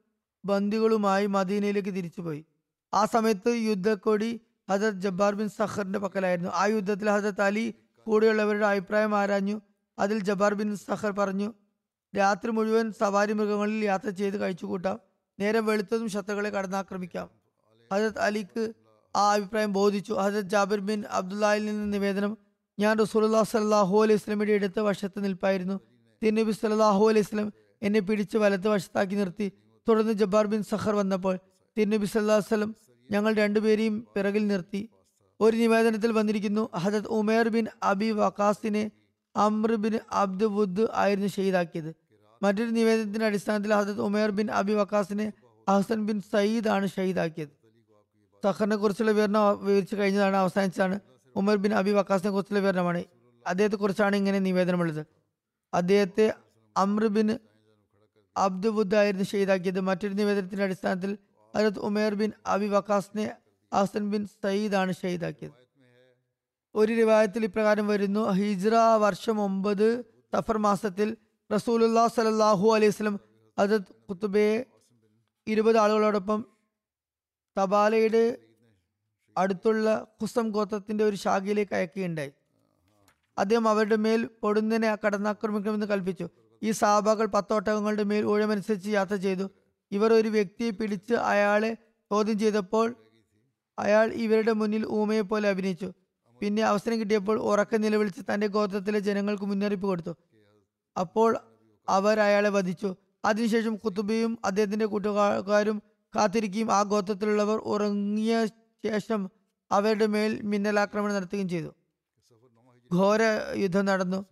ബന്ദികളുമായി മദീനയിലേക്ക് തിരിച്ചുപോയി. ആ സമയത്ത് യുദ്ധക്കൊടി ഹജത് ജബ്ബാർ ബിൻ സഖറിന്റെ പക്കലായിരുന്നു. ആ യുദ്ധത്തിൽ ഹജത് അലി കൂടെയുള്ളവരുടെ അഭിപ്രായം ആരാഞ്ഞു? അതിൽ ജബാർ ബിൻ സഹർ പറഞ്ഞു രാത്രി മുഴുവൻ സവാരി മൃഗങ്ങളിൽ യാത്ര ചെയ്ത് കഴിച്ചുകൂട്ടാം. നേരെ വെളുത്തതും ശത്രുക്കളെ കടന്നാക്രമിക്കാം. ഹജരത് അലിക്ക് ആ അഭിപ്രായം ബോധിച്ചു. ഹജരത് ജാബിർ ബിൻ അബ്ദുല്ലായിൽ നിന്ന് നിവേദനം ഞാൻ റസൂലുല്ലാ സല്ലാഹു അലൈഹി സ്വലമിയുടെ അടുത്ത വശത്ത് നിൽപ്പായിരുന്നു. തിന്നബി സല്ലാഹു അലൈഹി സ്വലം എന്നെ പിടിച്ച് വലത്ത് വശത്താക്കി നിർത്തി. തുടർന്ന് ജബ്ബാർ ബിൻ സഹർ വന്നപ്പോൾ തിരുനബി സല്ലാ വസ്ലം ഞങ്ങൾ രണ്ടുപേരെയും പിറകിൽ നിർത്തി. ഒരു നിവേദനത്തിൽ വന്നിരിക്കുന്നു ഹജത് ഉമേർ ബിൻ അബി വക്കാസിനെ അമ്ര ബിൻ അബ്ദ് വുദ് ആയിരുന്നു ഷെയ്ദാക്കിയത് മറ്റൊരു നിവേദനത്തിന്റെ അടിസ്ഥാനത്തിൽ ഹസരത് ഉമേർ ബിൻ അബി വക്കാസിനെ അഹസൻ ബിൻ സയ്യിദ് ആണ് ഷഹീദാക്കിയത് സഹറിനെ കുറിച്ചുള്ള വിവരണം വിവരിച്ചു കഴിഞ്ഞതാണ് അവസാനിച്ചാണ് ഉമർ ബിൻ അബി വക്കാസിനെ കുറിച്ചുള്ള വിവരണമാണ്. അദ്ദേഹത്തെ കുറിച്ചാണ് ഇങ്ങനെ നിവേദനമുള്ളത്. അദ്ദേഹത്തെ അമ്രുബിൻ അബ്ദു ബുദ്ധായിരുന്നു ഷെയ്ദാക്കിയത് മറ്റൊരു നിവേദനത്തിന്റെ അടിസ്ഥാനത്തിൽ ഹരത് ഉമേർ ബിൻ അബി വക്കാസിനെ അഹസൻ ബിൻ ആണ് ഷെയ്ദാക്കിയത് ഒരു രൂപായത്തിൽ ഇപ്രകാരം വരുന്നു. ഹിജ്ര വർഷം ഒമ്പത് സഫർ മാസത്തിൽ റസൂലുല്ലാ സലല്ലാഹു അലൈഹി വസല്ലം അജത് കുത്തുബയെ ഇരുപത് ആളുകളോടൊപ്പം തബാലയുടെ അടുത്തുള്ള ഖുസം ഗോത്രത്തിന്റെ ഒരു ശാഖയിലേക്ക് അയക്കുകയുണ്ടായി. അദ്ദേഹം അവരുടെ മേൽ പൊടുന്നതിനെ കടന്നാക്രമിക്കണമെന്ന് കൽപ്പിച്ചു. ഈ സാബാക്കൾ പത്തോട്ടകങ്ങളുടെ മേൽ ഊഴമനുസരിച്ച് യാത്ര ചെയ്തു. ഇവർ ഒരു വ്യക്തിയെ പിടിച്ച് അയാളെ ചോദ്യം ചെയ്തപ്പോൾ അയാൾ ഇവരുടെ മുന്നിൽ ഊമയെ പോലെ അഭിനയിച്ചു. പിന്നെ അവസരം കിട്ടിയപ്പോൾ ഉറക്ക നിലവിളിച്ച് തന്റെ ഗോത്രത്തിലെ ജനങ്ങൾക്ക് മുന്നറിയിപ്പ് കൊടുത്തു. അപ്പോൾ അവർ അയാളെ വധിച്ചു. അതിനുശേഷം കുത്തുബയും അദ്ദേഹത്തിന്റെ കൂട്ടുകാരും കാത്തിരിക്കുകയും ആ ഗോത്രത്തിലുള്ളവർ ഉറങ്ങിയ ശേഷം അവരുടെ മേൽ മിന്നലാക്രമണം നടത്തുകയും ചെയ്തു. ഘോര യുദ്ധം നടന്നു.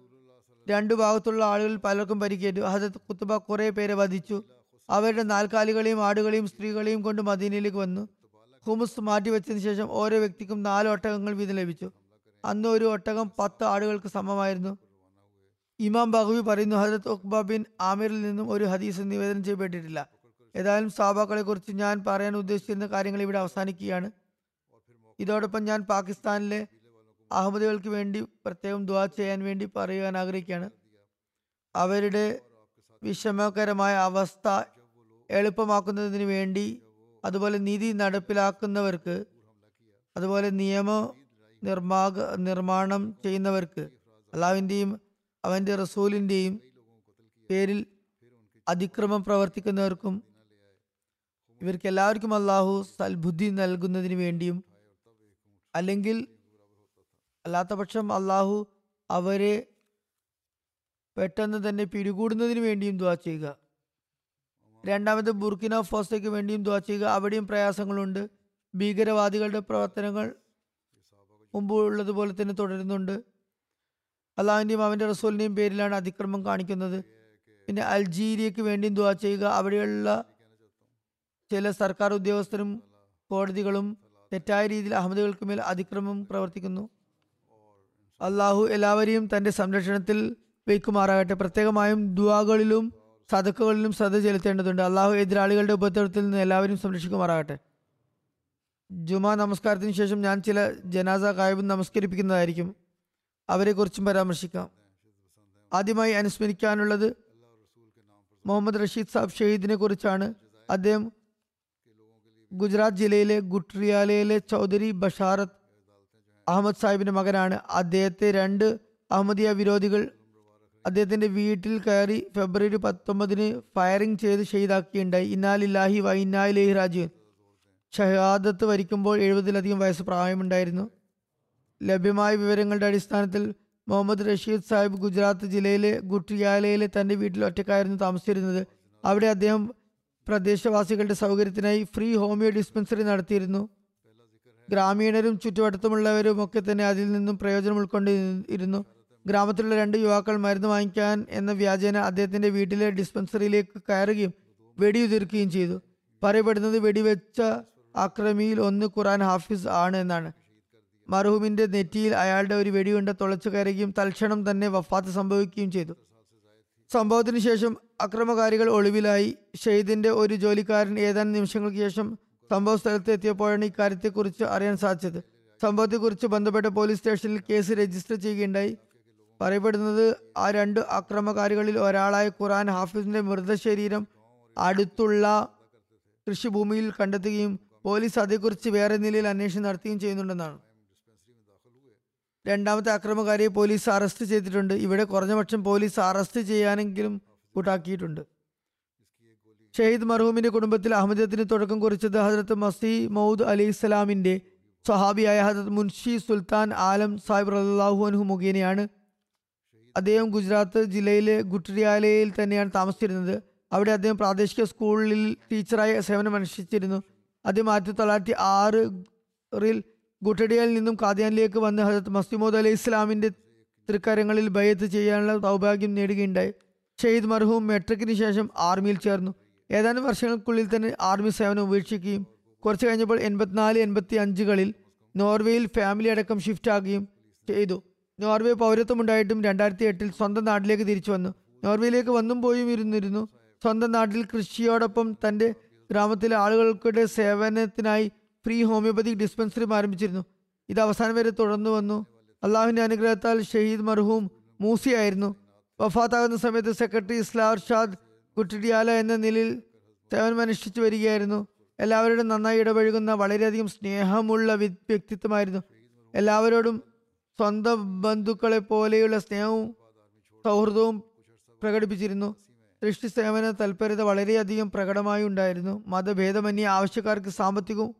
രണ്ടു ഭാഗത്തുള്ള ആളുകൾ പലർക്കും പരിക്കേറ്റു. ഹസത്ത് കുത്തുബ കുറെ പേരെ വധിച്ചു. അവരുടെ നാൽക്കാലികളെയും ആടുകളെയും സ്ത്രീകളെയും കൊണ്ട് മദീനയിലേക്ക് വന്നു. ഹുമുസ് മാറ്റിവെച്ചതിന് ശേഷം ഓരോ വ്യക്തിക്കും നാല് ഒട്ടകങ്ങൾ വീതം ലഭിച്ചു. അന്ന് ഒരു ഒട്ടകം പത്ത് ആടുകൾക്ക് സമമായിരുന്നു. ഇമാം ബഹുബി പറയുന്നു ഹജരത് ഉഖ്ബ ബിൻ ആമിറിൽ നിന്നും ഒരു ഹദീസ് നിവേദനം ചെയ്യപ്പെട്ടിട്ടില്ല. ഏതായാലും സാബാക്കളെ കുറിച്ച് ഞാൻ പറയാൻ ഉദ്ദേശിച്ചിരുന്ന കാര്യങ്ങൾ ഇവിടെ അവസാനിക്കുകയാണ്. ഇതോടൊപ്പം ഞാൻ പാകിസ്ഥാനിലെ അഹമ്മദികൾക്ക് വേണ്ടി പ്രത്യേകം ദ ചെയ്യാൻ വേണ്ടി പറയുവാൻ ആഗ്രഹിക്കുകയാണ്. അവരുടെ വിഷമകരമായ അവസ്ഥ എളുപ്പമാക്കുന്നതിന് വേണ്ടി അതുപോലെ നീതി നടപ്പിലാക്കുന്നവർക്ക് അതുപോലെ നിയമ നിർമ്മാക നിർമ്മാണം ചെയ്യുന്നവർക്ക് അള്ളാവിന്റെയും അവന്റെ റസൂലിന്റെയും പേരിൽ അതിക്രമം പ്രവർത്തിക്കുന്നവർക്കും ഇവർക്ക് എല്ലാവർക്കും അള്ളാഹു സൽബുദ്ധി നൽകുന്നതിന് വേണ്ടിയും അല്ലെങ്കിൽ അല്ലാത്ത പക്ഷം അള്ളാഹു അവരെ പെട്ടെന്ന് തന്നെ പിടികൂടുന്നതിന് വേണ്ടിയും ദ്വാ ചെയ്യുക. രണ്ടാമത് ബുർക്കിന ഫോസയ്ക്ക് വേണ്ടിയും ദുവാ ചെയ്യുക. അവിടെയും പ്രയാസങ്ങളുണ്ട്. ഭീകരവാദികളുടെ പ്രവർത്തനങ്ങൾ മുമ്പുള്ളതുപോലെ തന്നെ തുടരുന്നുണ്ട്. അള്ളാഹുവിന്റെയും അവന്റെ റസൂലിന്റെയും പേരിലാണ് അതിക്രമം കാണിക്കുന്നത്. പിന്നെ അൾജീരിയക്ക് വേണ്ടിയും ദുവാ ചെയ്യുക. അവിടെയുള്ള ചില സർക്കാർ ഉദ്യോഗസ്ഥരും കോടതികളും തെറ്റായ രീതിയിൽ അഹമ്മദികൾക്ക് മേൽ അതിക്രമം പ്രവർത്തിക്കുന്നു. അള്ളാഹു എല്ലാവരെയും തന്റെ സംരക്ഷണത്തിൽ വയ്ക്കുമാറാകട്ടെ. പ്രത്യേകമായും ദുവാകളിലും സദക്കുകളിലും ശ്രദ്ധ ചെലുത്തേണ്ടതുണ്ട്. അള്ളാഹു എതിരാളികളുടെ ഉപദ്രവത്തിൽ നിന്ന് എല്ലാവരും സംരക്ഷിക്കുമാറാകട്ടെ. ജുമാ നമസ്കാരത്തിന് ശേഷം ഞാൻ ചില ജനാസ കായബ് നമസ്കരിപ്പിക്കുന്നതായിരിക്കും. അവരെക്കുറിച്ചും പരാമർശിക്കാം. ആദ്യമായി അനുസ്മരിക്കാനുള്ളത് മുഹമ്മദ് റഷീദ് സാബ് ഷഹീദിനെ കുറിച്ചാണ്. അദ്ദേഹം ഗുജറാത്ത് ജില്ലയിലെ ഗുട്രിയാലയിലെ ചൗധരി ബഷാറത്ത് അഹമ്മദ് സാഹിബിന്റെ മകനാണ്. അദ്ദേഹത്തെ രണ്ട് അഹമ്മദിയ വിരോധികൾ അദ്ദേഹത്തിന്റെ വീട്ടിൽ കയറി ഫെബ്രുവരി പത്തൊമ്പതിന് ഫയറിംഗ് ചെയ്ത് ഷെയ്ദാക്കിയുണ്ടായി ഇന്നാലില്ലാഹി വ ഇന്നാലിലേഹി രാജീവൻ ഷഹാദത്ത് വരിക്കുമ്പോൾ എഴുപതിലധികം വയസ്സ് പ്രായമുണ്ടായിരുന്നു. ലഭ്യമായ വിവരങ്ങളുടെ അടിസ്ഥാനത്തിൽ മുഹമ്മദ് റഷീദ് സാഹിബ് ഗുജറാത്ത് ജില്ലയിലെ ഗുട്ടിയാലയിലെ തന്റെ വീട്ടിൽ ഒറ്റക്കായിരുന്നു താമസിച്ചിരുന്നത്. അവിടെ അദ്ദേഹം പ്രദേശവാസികളുടെ സൗകര്യത്തിനായി ഫ്രീ ഹോമിയോ ഡിസ്പെൻസറി നടത്തിയിരുന്നു. ഗ്രാമീണരും ചുറ്റുവട്ടത്തുമുള്ളവരും ഒക്കെ തന്നെ അതിൽ നിന്നും പ്രയോജനം ഉൾക്കൊണ്ടിരുന്നു. ഗ്രാമത്തിലുള്ള രണ്ട് യുവാക്കൾ മരുന്ന് വാങ്ങിക്കാൻ എന്ന വ്യാജേന അദ്ദേഹത്തിന്റെ വീട്ടിലെ ഡിസ്പെൻസറിയിലേക്ക് കയറുകയും വെടിയുതിർക്കുകയും ചെയ്തു. പറയപ്പെടുന്നത് വെടിവെച്ച അക്രമിയിൽ ഒന്ന് ഖുറാൻ ഹാഫിസ് ആണ് എന്നാണ്. മർഹൂമിന്റെ നെറ്റിയിൽ അയാളുടെ ഒരു വെടിയുണ്ട തുളച്ചു കയറുകയും തൽക്ഷണം തന്നെ വഫാത്ത് സംഭവിക്കുകയും ചെയ്തു. സംഭവത്തിന് ശേഷം അക്രമകാരികൾ ഒളിവിലായി. ഷെയ്ദിന്റെ ഒരു ജോലിക്കാരൻ ഏതാനും നിമിഷങ്ങൾക്ക് ശേഷം സംഭവ സ്ഥലത്ത് എത്തിയപ്പോഴാണ് ഇക്കാര്യത്തെക്കുറിച്ച് അറിയാൻ സാധിച്ചത്. സംഭവത്തെക്കുറിച്ച് ബന്ധപ്പെട്ട പോലീസ് സ്റ്റേഷനിൽ കേസ് രജിസ്റ്റർ ചെയ്യുകയുണ്ടായി. പറയപ്പെടുന്നത് ആ രണ്ട് അക്രമകാരികളിൽ ഒരാളായ ഖുറാൻ ഹാഫിസിന്റെ മൃതശരീരം അടുത്തുള്ള കൃഷിഭൂമിയിൽ കണ്ടെത്തുകയും പോലീസ് അതേക്കുറിച്ച് വേറെ നിലയിൽ അന്വേഷണം നടത്തുകയും ചെയ്യുന്നുണ്ടെന്നാണ്. രണ്ടാമത്തെ അക്രമകാരിയെ പോലീസ് അറസ്റ്റ് ചെയ്തിട്ടുണ്ട്. ഇവിടെ കുറഞ്ഞപക്ഷം പോലീസ് അറസ്റ്റ് ചെയ്യാനെങ്കിലും കൂട്ടാക്കിയിട്ടുണ്ട്. ഷഹീദ് മർഹൂമിന്റെ കുടുംബത്തിൽ അഹമ്മദത്തിന് തുടക്കം കുറിച്ചത് ഹജരത്ത് മസി മൗദ് അലി ഇസ്ലാമിന്റെ സ്വഹാബിയായ ഹജരത് മുൻഷി സുൽത്താൻ ആലം സാഹിബ് അള്ളാഹു അനുഹു മുഖേനയാണ്. അദ്ദേഹം ഗുജറാത്ത് ജില്ലയിലെ ഗുട്രിയാലയിൽ തന്നെയാണ് താമസിച്ചിരുന്നത്. അവിടെ അദ്ദേഹം പ്രാദേശിക സ്കൂളിൽ ടീച്ചറായി സേവനം അനുഷ്ഠിച്ചിരുന്നു. അദ്ദേഹം ആയിരത്തി തൊള്ളായിരത്തി ആറിൽ ഗുട്ടഡിയയിൽ നിന്നും കാദ്യാനിലേക്ക് വന്ന് ഹജത് മസ്തിമോദ് അലി ഇസ്ലാമിന്റെ തൃക്കരങ്ങളിൽ ബയത്ത് ചെയ്യാനുള്ള സൗഭാഗ്യം നേടുകയുണ്ടായി. ഷെയ്ദ് മർഹൂം മെട്രിക്കിന് ശേഷം ആർമിയിൽ ചേർന്നു. ഏതാനും വർഷങ്ങൾക്കുള്ളിൽ തന്നെ ആർമി സേവനം ഉപേക്ഷിക്കുകയും കുറച്ച് കഴിഞ്ഞപ്പോൾ എൺപത്തിനാല് എൺപത്തി അഞ്ചുകളിൽ നോർവേയിൽ ഫാമിലി അടക്കം ഷിഫ്റ്റ് ആകുകയും ചെയ്തു. നോർവേ പൗരത്വമുണ്ടായിട്ടും രണ്ടായിരത്തി എട്ടിൽ സ്വന്തം നാട്ടിലേക്ക് തിരിച്ചു വന്നു. നോർവേയിലേക്ക് വന്നും പോയും ഇരുന്നിരുന്നു. സ്വന്തം നാട്ടിൽ കൃഷിയോടൊപ്പം തന്റെ ഗ്രാമത്തിലെ ആളുകൾക്കുടെ സേവനത്തിനായി ഫ്രീ ഹോമിയോപ്പതിക് ഡിസ്പെൻസറി ആരംഭിച്ചിരുന്നു. ഇത് അവസാനം വരെ തുടർന്നു വന്നു. അള്ളാഹുവിന്റെ അനുഗ്രഹത്താൽ ഷഹീദ് മർഹൂം മൂസിയായിരുന്നു. വഫാത്താകുന്ന സമയത്ത് സെക്രട്ടറി ഇസ്ലാർ ഷാദ് കുട്ടിയാല എന്ന നിലയിൽ സേവനമനുഷ്ഠിച്ചു വരികയായിരുന്നു. എല്ലാവരോടും നന്നായി ഇടപഴകുന്ന വളരെയധികം സ്നേഹമുള്ള വ്യ- വ്യക്തിത്വമായിരുന്നു. എല്ലാവരോടും സ്വന്തം ബന്ധുക്കളെ പോലെയുള്ള സ്നേഹവും സൗഹൃദവും പ്രകടിപ്പിച്ചിരുന്നു. സൃഷ്ടി സേവന തൽപരത വളരെയധികം പ്രകടമായി ഉണ്ടായിരുന്നു. മതഭേദമന്യേ ആവശ്യക്കാർക്ക് സാമ്പത്തികവും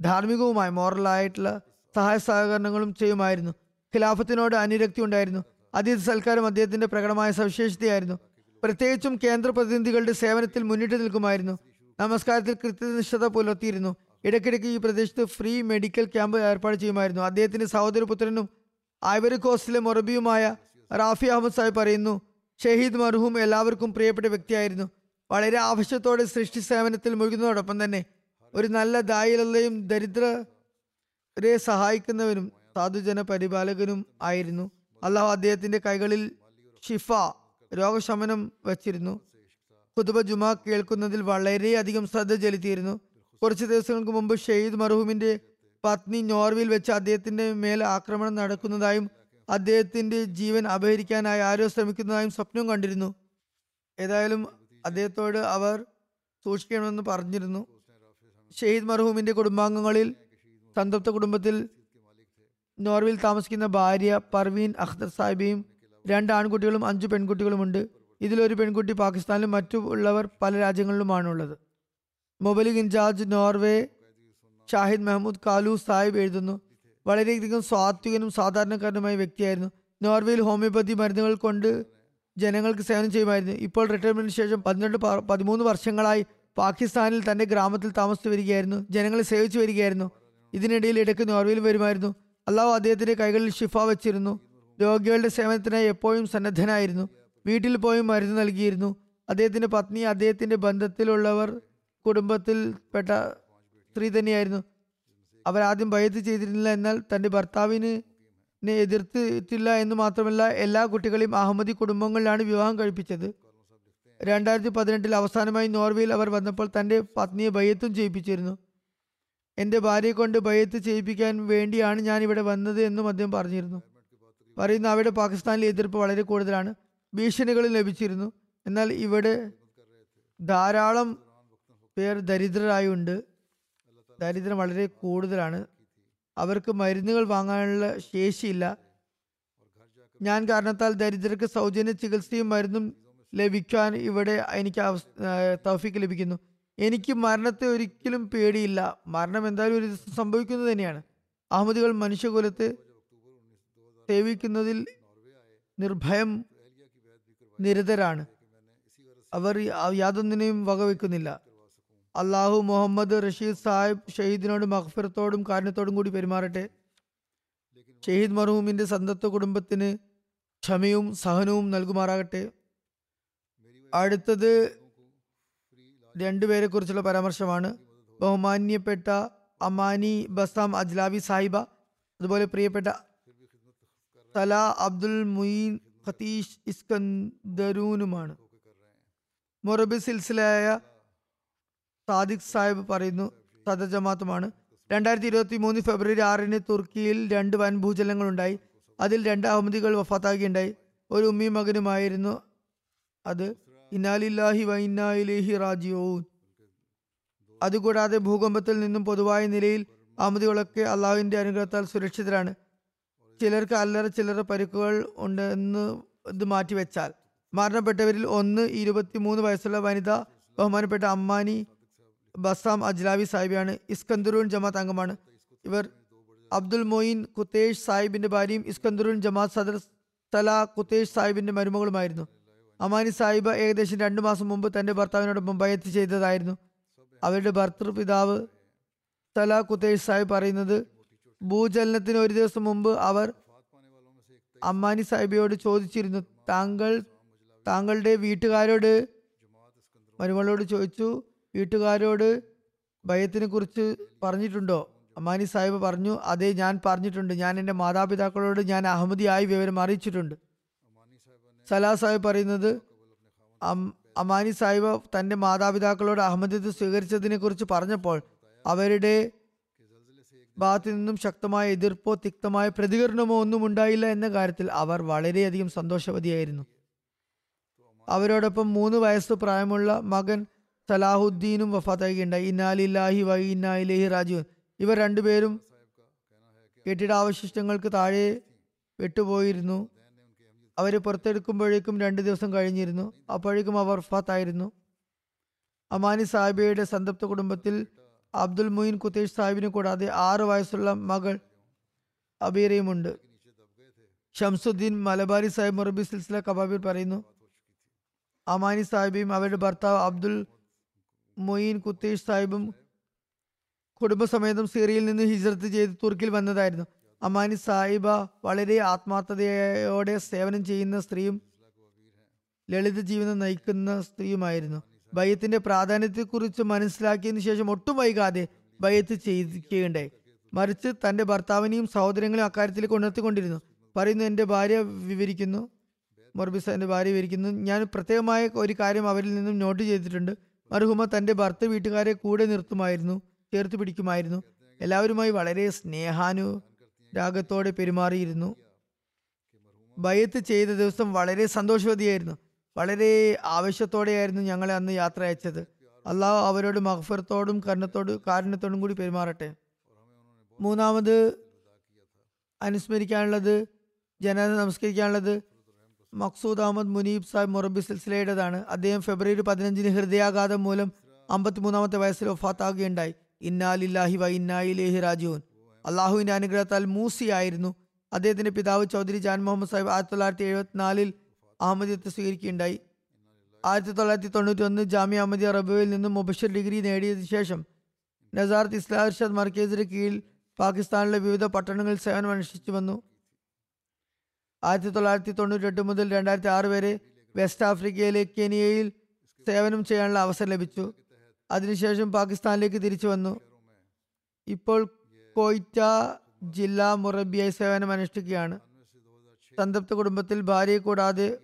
ധാർമ്മികവുമായ മോറലായിട്ടുള്ള സഹായ സഹകരണങ്ങളും ചെയ്യുമായിരുന്നു. ഖിലാഫത്തിനോട് അനുരക്തി ഉണ്ടായിരുന്നു. അതീത് സൽക്കാരം അദ്ദേഹത്തിന്റെ പ്രകടമായ സവിശേഷതയായിരുന്നു. പ്രത്യേകിച്ചും കേന്ദ്ര പ്രതിനിധികളുടെ സേവനത്തിൽ മുന്നിട്ട് നിൽക്കുമായിരുന്നു. നമസ്കാരത്തിൽ കൃത്യനിഷ്ഠത പുലർത്തിയിരുന്നു. ഇടയ്ക്കിടയ്ക്ക് ഈ പ്രദേശത്ത് ഫ്രീ മെഡിക്കൽ ക്യാമ്പ് ഏർപ്പാട് ചെയ്യുമായിരുന്നു. അദ്ദേഹത്തിന്റെ സഹോദരപുത്രനും ഐവറി കോസ്റ്റിലെ മൊറബിയുമായ റാഫി അഹമ്മദ് സാഹിബ് പറയുന്നു ഷഹീദ് മർഹൂം എല്ലാവർക്കും പ്രിയപ്പെട്ട വ്യക്തിയായിരുന്നു. വളരെ ആവശ്യത്തോടെ സൃഷ്ടി സേവനത്തിൽ മുഴുകുന്നതോടൊപ്പം തന്നെ ഒരു നല്ല ദായിലയും ദരിദ്രരെ സഹായിക്കുന്നവനും സാധുജന പരിപാലകനും ആയിരുന്നു. അള്ളാഹു അദ്ദേഹത്തിന്റെ കൈകളിൽ ഷിഫ രോഗശമനം വച്ചിരുന്നു. കുതുബ ജുമാ കേൾക്കുന്നതിൽ വളരെയധികം ശ്രദ്ധ ചെലുത്തിയിരുന്നു. കുറച്ച് ദിവസങ്ങൾക്ക് മുമ്പ് ഷെയ്ദ് മർഹൂമിന്റെ പത്നി നോർവിൽ വെച്ച് അദ്ദേഹത്തിന്റെ മേൽ ആക്രമണം നടക്കുന്നതായും അദ്ദേഹത്തിന്റെ ജീവൻ അപഹരിക്കാനായി ആരോ ശ്രമിക്കുന്നതായും സ്വപ്നം കണ്ടിരുന്നു. ഏതായാലും അദ്ദേഹത്തോട് അവർ സൂക്ഷിക്കണമെന്ന് പറഞ്ഞിരുന്നു. ഷെയ്ദ് മർഹൂമിന്റെ കുടുംബാംഗങ്ങളിൽ സംതൃപ്ത കുടുംബത്തിൽ നോർവിൽ താമസിക്കുന്ന ഭാര്യ പർവീൻ അഖ്തർ സാഹിബിയും രണ്ട് ആൺകുട്ടികളും അഞ്ച് പെൺകുട്ടികളുമുണ്ട്. ഇതിലൊരു പെൺകുട്ടി പാകിസ്ഥാനിലും മറ്റു ഉള്ളവർ പല രാജ്യങ്ങളിലുമാണുള്ളത്. മൊബലിക് ഇൻചാർജ് നോർവേ ഷാഹിദ് മെഹമ്മൂദ് കാലു സാഹിബ് എഴുതുന്നു. വളരെയധികം സ്വാത്വികനും സാധാരണക്കാരനുമായ വ്യക്തിയായിരുന്നു. നോർവേയിൽ ഹോമിയോപ്പതി മരുന്നുകൾ കൊണ്ട് ജനങ്ങൾക്ക് സേവനം ചെയ്യുമായിരുന്നു. ഇപ്പോൾ റിട്ടയർമെന്റിന് ശേഷം പന്ത്രണ്ട് പതിമൂന്ന് വർഷങ്ങളായി പാകിസ്ഥാനിൽ തന്റെ ഗ്രാമത്തിൽ താമസിച്ചു വരികയായിരുന്നു. ജനങ്ങളെ സേവിച്ചു വരികയായിരുന്നു. ഇതിനിടയിൽ ഇടയ്ക്ക് നോർവേയിൽ വരുമായിരുന്നു. അള്ളാഹു അദ്ദേഹത്തിന്റെ കൈകളിൽ ഷിഫ വെച്ചിരുന്നു. രോഗികളുടെ സേവനത്തിനായി എപ്പോഴും സന്നദ്ധനായിരുന്നു. വീട്ടിൽ പോയി മരുന്ന് നൽകിയിരുന്നു. അദ്ദേഹത്തിന്റെ പത്നി അദ്ദേഹത്തിന്റെ ബന്ധത്തിലുള്ളവർ കുടുംബത്തിൽപ്പെട്ട സ്ത്രീ തന്നെയായിരുന്നു. അവർ ആദ്യം ഭയത്ത് ചെയ്തിരുന്നില്ല. എന്നാൽ തന്റെ ഭർത്താവിന് എതിർത്തിട്ടില്ല എന്ന് മാത്രമല്ല എല്ലാ കുട്ടികളെയും അഹമ്മദി കുടുംബങ്ങളിലാണ് വിവാഹം കഴിപ്പിച്ചത്. രണ്ടായിരത്തി പതിനെട്ടിൽ അവസാനമായി നോർവേയിൽ അവർ വന്നപ്പോൾ തന്റെ പത്നിയെ ബയ്യത്തും ചെയ്യിപ്പിച്ചിരുന്നു. എന്റെ ഭാര്യയെ കൊണ്ട് ബയ്യത്ത് ചെയ്യിപ്പിക്കാൻ വേണ്ടിയാണ് ഞാൻ ഇവിടെ വന്നത് എന്നും അദ്ദേഹം പറഞ്ഞിരുന്നു. പറയുന്ന അവിടെ പാകിസ്ഥാനിലെ എതിർപ്പ് വളരെ കൂടുതലാണ്. ഭീഷണികളും ലഭിച്ചിരുന്നു. എന്നാൽ ഇവിടെ ധാരാളം പേർ ദരിദ്രരായുണ്ട്. ദരിദ്രം വളരെ കൂടുതലാണ്. അവർക്ക് മരുന്നുകൾ വാങ്ങാനുള്ള ശേഷിയില്ല. ഞാൻ കാരണത്താൽ ദരിദ്രർക്ക് സൗജന്യ ചികിത്സയും മരുന്നും ലഭിക്കാൻ ഇവിടെ എനിക്ക് തൗഫിക്ക് ലഭിക്കുന്നു. എനിക്ക് മരണത്തെ ഒരിക്കലും പേടിയില്ല. മരണം എന്തായാലും ഒരു ദിവസം സംഭവിക്കുന്നത് തന്നെയാണ്. അഹമ്മദികൾ മനുഷ്യകുലത്തെ സേവിക്കുന്നതിൽ നിർഭയം നിരതരാണ്. അവർ യാതൊന്നിനെയും വകവെക്കുന്നില്ല. അള്ളാഹു മുഹമ്മദ് റഷീദ് സാഹിബ് ഷഹീദിനോടും മഹഫിറത്തോടും കാരണത്തോടും കൂടി പെരുമാറട്ടെ. ഷഹീദ് മർഹൂമിന്റെ സന്തത്വ കുടുംബത്തിന് ക്ഷമയും സഹനവും നൽകുമാറാകട്ടെ. അടുത്തത് രണ്ടുപേരെ കുറിച്ചുള്ള പരാമർശമാണ്. ബഹുമാന്യപ്പെട്ട അമാനി ബസാം അജ്ലാബി സാഹിബ അതുപോലെ പ്രിയപ്പെട്ട തല അബ്ദുൽ മുയീൻ ഖതീഷ് ഇസ്കന്ദരൂനുമാണ്. മൊറബി സിൽസിലയായ സാദിഖ് സാഹിബ് പറയുന്നു സദ ജമാത്തുമാണ് രണ്ടായിരത്തി ഇരുപത്തി മൂന്ന് ഫെബ്രുവരി ആറിന് തുർക്കിയിൽ രണ്ട് വൻ ഭൂചലങ്ങളുണ്ടായി അതിൽ രണ്ട് അഹമ്മദികൾ വഫാത്താകുകയുണ്ടായി. ഒരു ഉമ്മിയും മകനുമായിരുന്നു അത്. ഇന്നാലില്ലാഹി വൈന്നായിലേഹി റാജിയോൻ അതുകൂടാതെ ഭൂകമ്പത്തിൽ നിന്നും പൊതുവായ നിലയിൽ അഹമ്മദികളൊക്കെ അള്ളാഹുവിന്റെ അനുഗ്രഹത്താൽ സുരക്ഷിതരാണ്. ചിലർക്ക് അല്ലറ ചില്ലറ പരിക്കുകൾ ഉണ്ടെന്ന് ഇത് മാറ്റിവെച്ചാൽ. മരണപ്പെട്ടവരിൽ ഒന്ന് ഇരുപത്തിമൂന്ന് വയസ്സുള്ള വനിത ബഹുമാനപ്പെട്ട അമ്മാനി ബസാം അജ്ലാവി സാഹിബിയാണ് ഇസ്കന്ദറൂൻ ജമാത്ത് അംഗമാണ്. ഇവർ അബ്ദുൽ മൊയിൻ കുത്തേഷ് സാഹിബിന്റെ ഭാര്യയും ഇസ്കന്ദറൂൻ ജമാത്ത് സദർ സല കുത്തേഷ് സാഹിബിന്റെ മരുമകളുമായിരുന്നു. അമാനി സാഹിബ് ഏകദേശം രണ്ടു മാസം മുമ്പ് തന്റെ ഭർത്താവിനോടൊപ്പം ബയത്ത് ചെയ്തതായിരുന്നു അവരുടെ ഭർത്തൃപിതാവ് സല കുത്തേഷ് സാഹിബ് പറയുന്നത് ഭൂചലനത്തിന് ഒരു ദിവസം മുമ്പ് അവർ അമ്മാനി സാഹിബിയോട് ചോദിച്ചിരുന്നു. താങ്കൾ താങ്കളുടെ വീട്ടുകാരോട് മരുമകളോട് ചോദിച്ചു വീട്ടുകാരോട് ഭയത്തിനെ കുറിച്ച് പറഞ്ഞിട്ടുണ്ടോ? അമാനി സാഹിബ് പറഞ്ഞു അതേ ഞാൻ പറഞ്ഞിട്ടുണ്ട്. ഞാൻ എന്റെ മാതാപിതാക്കളോട് ഞാൻ അഹമ്മദിയായി വിവരം അറിയിച്ചിട്ടുണ്ട്. സലാ സാഹിബ് പറയുന്നത് അമാനി സാഹിബ് തന്റെ മാതാപിതാക്കളോട് അഹമ്മദത്ത് സ്വീകരിച്ചതിനെ കുറിച്ച് പറഞ്ഞപ്പോൾ അവരുടെ ഭാഗത്തു നിന്നും ശക്തമായ എതിർപ്പോ തിക്തമായ പ്രതികരണമോ ഒന്നും ഉണ്ടായില്ല എന്ന കാര്യത്തിൽ അവർ വളരെയധികം സന്തോഷവതിയായിരുന്നു. അവരോടൊപ്പം മൂന്ന് വയസ്സ് പ്രായമുള്ള മകൻ സലാഹുദ്ദീനും വഫാത്താക്കുകയുണ്ടായി ഇന്നാലില്ലാഹി വൈ ഇന്നായിലേഹി രാജു ഇവർ രണ്ടുപേരും കെട്ടിടാവശിഷ്ടങ്ങൾക്ക് താഴെ വിട്ടുപോയിരുന്നു അവരെ പുറത്തെടുക്കുമ്പോഴേക്കും രണ്ട് ദിവസം കഴിഞ്ഞിരുന്നു. അപ്പോഴേക്കും അവർ വഫാത്തായിരുന്നു. അമാനി സാഹിബയുടെ സന്തപ്ത കുടുംബത്തിൽ അബ്ദുൽ മുയിൻ കുത്തേഷ് സാഹിബിനെ കൂടാതെ ആറ് വയസ്സുള്ള മകൾ അബീറയുമുണ്ട്. ഷംസുദ്ദീൻ മലബാരി സാഹിബ് മുറബി സിൽസില കബാബിൽ പറയുന്നു അമാനി സാഹിബിയും അവരുടെ ഭർത്താവ് അബ്ദുൽ മൊയിൻ കുത്തേഷ് സാഹിബും കുടുംബസമേതം സിറിയയിൽ നിന്ന് ഹിജ്രത്ത് ചെയ്ത് തുർക്കിൽ വന്നതായിരുന്നു. അമാനി സാഹിബ വളരെ ആത്മാർത്ഥതയോടെ സേവനം ചെയ്യുന്ന സ്ത്രീയും ലളിത ജീവിതം നയിക്കുന്ന സ്ത്രീയുമായിരുന്നു. ബയ്യത്തിന്റെ പ്രാധാന്യത്തെക്കുറിച്ച് മനസ്സിലാക്കിയതിനു ശേഷം ഒട്ടും വൈകാതെ ബയ്യത്ത് ചെയ്യിക്കുകയുണ്ടായി മറിച്ച് തന്റെ ഭർത്താവിനെയും സഹോദരങ്ങളെയും അക്കാര്യത്തിലേക്ക് ഉണർത്തിക്കൊണ്ടിരുന്നു. പറയുന്നു എന്റെ ഭാര്യ വിവരിക്കുന്നു. മൊർബിസ എന്റെ ഭാര്യ വിവരിക്കുന്നു. ഞാൻ പ്രത്യേകമായ ഒരു കാര്യം അവരിൽ നിന്നും നോട്ട് ചെയ്തിട്ടുണ്ട്. മർഹുമ തന്റെ ഭർത്ത വീട്ടുകാരെ കൂടെ നിർത്തുമായിരുന്നു ചേർത്ത് പിടിക്കുമായിരുന്നു. എല്ലാവരുമായി വളരെ സ്നേഹാനു രാഗത്തോടെ പെരുമാറിയിരുന്നു. ബയത്ത് ചെയ്ത ദിവസം വളരെ സന്തോഷവതിയായിരുന്നു. വളരെ ആവശ്യത്തോടെയായിരുന്നു ഞങ്ങളെ അന്ന് യാത്ര അയച്ചത്. അള്ളാഹു അവരോട് മഹഫറത്തോടും കരുണത്തോടും കാരുണ്യത്തോടും കൂടി പെരുമാറട്ടെ. മൂന്നാമത് അനുസ്മരിക്കാനുള്ളത് ജനത നമസ്കരിക്കാനുള്ളത് മക്സൂദ് അഹമ്മദ് മുനീബ് സാഹിബ് മൊറബി സിൽസിലയുടേതാണ്. അദ്ദേഹം ഫെബ്രുവരി പതിനഞ്ചിന് ഹൃദയാഘാതം മൂലം അമ്പത്തിമൂന്നാമത്തെ വയസ്സിൽ ഒഫാത്താകുകയുണ്ടായി ഇന്നാലില്ലാഹി വ ഇന്നായിലേഹി രാജുവിൻ അള്ളാഹുവിന്റെ അനുഗ്രഹത്താൽ മൂസിയായിരുന്നു. അദ്ദേഹത്തിന്റെ പിതാവ് ചൗധരി ജാൻ മുഹമ്മദ് സാഹിബ് ആയിരത്തി തൊള്ളായിരത്തി എഴുപത്തിനാലിൽ അഹമ്മദിയത്ത് സ്വീകരിക്കുകയുണ്ടായി. ആയിരത്തി തൊള്ളായിരത്തി തൊണ്ണൂറ്റി ഒന്ന് ജാമ്യ അഹമ്മദിയ റബുവിൽ നിന്നും മുബഷർ ഡിഗ്രി നേടിയതിനു ശേഷം നസാർത്ത് ഇസ്ലാം മർക്കേസിന് കീഴിൽ പാകിസ്ഥാനിലെ വിവിധ പട്ടണങ്ങളിൽ സേവനം അനുഷ്ഠിച്ചു വന്നു. ആയിരത്തി തൊള്ളായിരത്തി തൊണ്ണൂറ്റി എട്ട് മുതൽ രണ്ടായിരത്തി ആറ് വരെ വെസ്റ്റ് ആഫ്രിക്കയിലെ കെനിയയിൽ സേവനം ചെയ്യാനുള്ള അവസരം ലഭിച്ചു. അതിനുശേഷം പാകിസ്ഥാനിലേക്ക് തിരിച്ചു വന്നു. ഇപ്പോൾ കോയിറ്റ ജില്ലാ മുറബിയായി സേവനം അനുഷ്ഠിക്കുകയാണ്. സന്തപ്ത കുടുംബത്തിൽ ഭാര്യയെ കൂടാതെ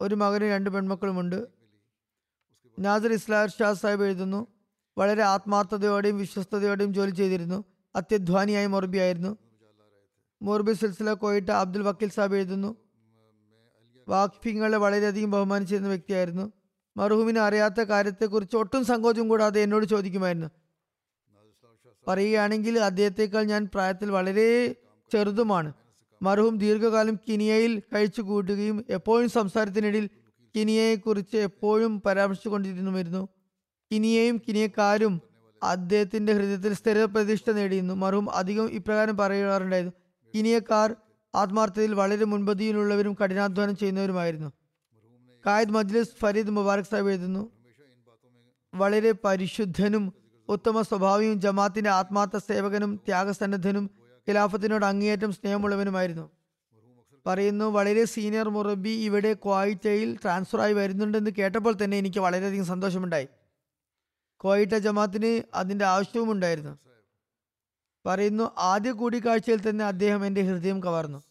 ഒരു മകനും രണ്ട് പെൺമക്കളുമുണ്ട്. നാസർ ഇസ്ലാർ ഷാ സാഹിബ് എഴുതുന്നു വളരെ ആത്മാർത്ഥതയോടെയും വിശ്വസ്തയോടെയും ജോലി ചെയ്തിരുന്നു. അത്യധ്വാനിയായി മൊറബിയായിരുന്നു മോർബി സിൽസില കോയിട്ട അബ്ദുൽ വക്കീൽ സാബ് എഴുതുന്നു. വാക്ഫിങ്ങളെ വളരെയധികം ബഹുമാനിച്ചിരുന്ന വ്യക്തിയായിരുന്നു. മർഹൂമിനെ അറിയാത്ത കാര്യത്തെക്കുറിച്ച് ഒട്ടും സങ്കോചം കൂടാതെ എന്നോട് ചോദിക്കുമായിരുന്നു. പറയുകയാണെങ്കിൽ അദ്ദേഹത്തെക്കാൾ ഞാൻ പ്രായത്തിൽ വളരെ ചെറുതുമാണ്. മർഹൂം ദീർഘകാലം കിനിയയിൽ കഴിച്ചു കൂട്ടുകയും എപ്പോഴും സംസാരത്തിനിടയിൽ കിനിയയെക്കുറിച്ച് എപ്പോഴും പരാമർശിച്ചുകൊണ്ടിരുന്നുമായിരുന്നു കിനിയയും കിനിയക്കാരും അദ്ദേഹത്തിന്റെ ഹൃദയത്തിൽ സ്ഥിര പ്രതിഷ്ഠ നേടിയിരുന്നു. മർഹൂം അധികം ഇപ്രകാരം പറയാറുണ്ടായിരുന്നു കിനിയക്കാർ ആത്മാർത്ഥതയിൽ വളരെ മുൻപതിയിലുള്ളവരും കഠിനാധ്വാനം ചെയ്യുന്നവരുമായിരുന്നു. കായദ് മജ്ലിസ് ഫരീദ് മുബാറക് സാഹിബ് എഴുതുന്നു വളരെ പരിശുദ്ധനും ഉത്തമ സ്വഭാവിയും ജമാത്തിന്റെ ആത്മാർത്ഥ സേവകനും ത്യാഗസന്നദ്ധനും ഖിലാഫത്തിനോട് അങ്ങേയറ്റം സ്നേഹമുള്ളവനുമായിരുന്നു. പറയുന്നു വളരെ സീനിയർ മുറബി ഇവിടെ ക്വായിറ്റയിൽ ട്രാൻസ്ഫർ ആയി വരുന്നുണ്ടെന്ന് കേട്ടപ്പോൾ തന്നെ എനിക്ക് വളരെയധികം സന്തോഷമുണ്ടായി. ക്വായിറ്റ ജമാത്തിന് അതിന്റെ ആവശ്യവും ഉണ്ടായിരുന്നു പറയുന്നു ആദ്യ കൂടിക്കാഴ്ചയിൽ തന്നെ അദ്ദേഹം എന്റെ ഹൃദയം കവർന്നു.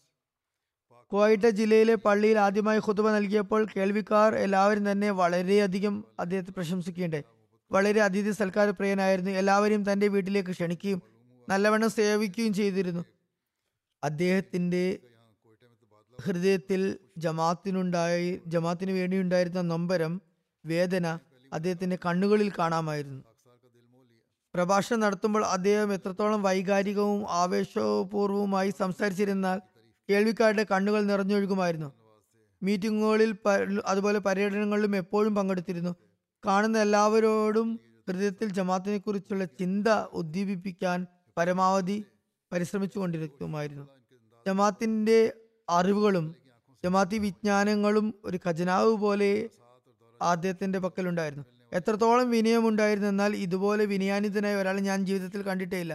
കോയിട്ട ജില്ലയിലെ പള്ളിയിൽ ആദ്യമായി ഹുതുബ നൽകിയപ്പോൾ കേൾവിക്കാർ എല്ലാവരും തന്നെ വളരെയധികം അദ്ദേഹത്തെ പ്രശംസിക്കുകയുണ്ടായി. വളരെ അതിഥി സൽക്കാര പ്രിയനായിരുന്നു. എല്ലാവരെയും തന്റെ വീട്ടിലേക്ക് ക്ഷണിക്കുകയും നല്ലവണ്ണം സേവിക്കുകയും ചെയ്തിരുന്നു. അദ്ദേഹത്തിന്റെ ഹൃദയത്തിൽ ജമാത്തിനുണ്ടായി ജമാത്തിന് വേണ്ടിയുണ്ടായിരുന്ന നൊമ്പരം വേദന അദ്ദേഹത്തിന്റെ കണ്ണുകളിൽ കാണാമായിരുന്നു. പ്രഭാഷണം നടത്തുമ്പോൾ അദ്ദേഹം എത്രത്തോളം വൈകാരികവും ആവേശപൂർവവുമായി സംസാരിച്ചിരുന്നാൽ കേൾവിക്കാരുടെ കണ്ണുകൾ നിറഞ്ഞൊഴുകുമായിരുന്നു. മീറ്റിങ്ങുകളിൽ അതുപോലെ പര്യടനങ്ങളിലും എപ്പോഴും പങ്കെടുത്തിരുന്നു. കാണുന്ന എല്ലാവരോടും ഹൃദയത്തിൽ ജമാത്തിനെ കുറിച്ചുള്ള ചിന്ത ഉദ്ദീപിപ്പിക്കാൻ പരമാവധി പരിശ്രമിച്ചു കൊണ്ടിരിക്കുമായിരുന്നു ജമാത്തിന്റെ അറിവുകളും ജമാത്തി വിജ്ഞാനങ്ങളും ഒരു ഖജനാവ് പോലെ അദ്ദേഹത്തിന്റെ പക്കലുണ്ടായിരുന്നു. എത്രത്തോളം വിനയമുണ്ടായിരുന്നു എന്നാൽ ഇതുപോലെ വിനയാനിതനായ ഒരാൾ ഞാൻ ജീവിതത്തിൽ കണ്ടിട്ടേ ഇല്ല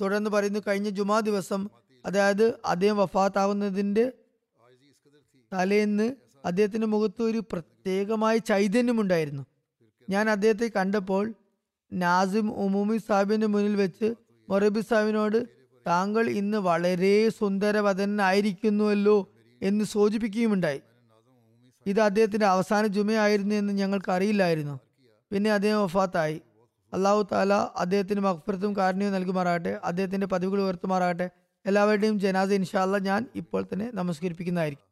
തുടർന്ന് പറയുന്നു കഴിഞ്ഞ ജുമാ ദിവസം അതായത് അദ്ദേഹം വഫാത്താവുന്നതിന്റെ തലേന്ന് അദ്ദേഹത്തിന്റെ മുഖത്ത് ഒരു പ്രത്യേകമായ ചൈതന്യമുണ്ടായിരുന്നു ഞാൻ അദ്ദേഹത്തെ കണ്ടപ്പോൾ നാസിം ഉമൂമി സാഹിബിന്റെ മുന്നിൽ വെച്ച് മൊറബി സാഹിബിനോട് താങ്കൾ ഇന്ന് വളരെ സുന്ദരവതനായിരിക്കുന്നുവല്ലോ എന്ന് സൂചിപ്പിക്കുകയുമുണ്ടായി. ഇത് അദ്ദേഹത്തിന്റെ അവസാന ജുമയായിരുന്നു എന്ന് ഞങ്ങൾക്ക് അറിയില്ലായിരുന്നു പിന്നെ അദ്ദേഹം വഫാത്തായി. അള്ളാഹു താല അദ്ദേഹത്തിന് മഹ്ഫറത്തും കാരുണ്യവും നൽകുമാറാകട്ടെ. അദ്ദേഹത്തിന്റെ പതിവുകൾ ഉയർത്തുമാറാകട്ടെ. എല്ലാവരുടെയും ജനാസ ഇൻഷാല്ല ഞാൻ ഇപ്പോൾ തന്നെ നമസ്കരിപ്പിക്കുന്നതായിരിക്കും.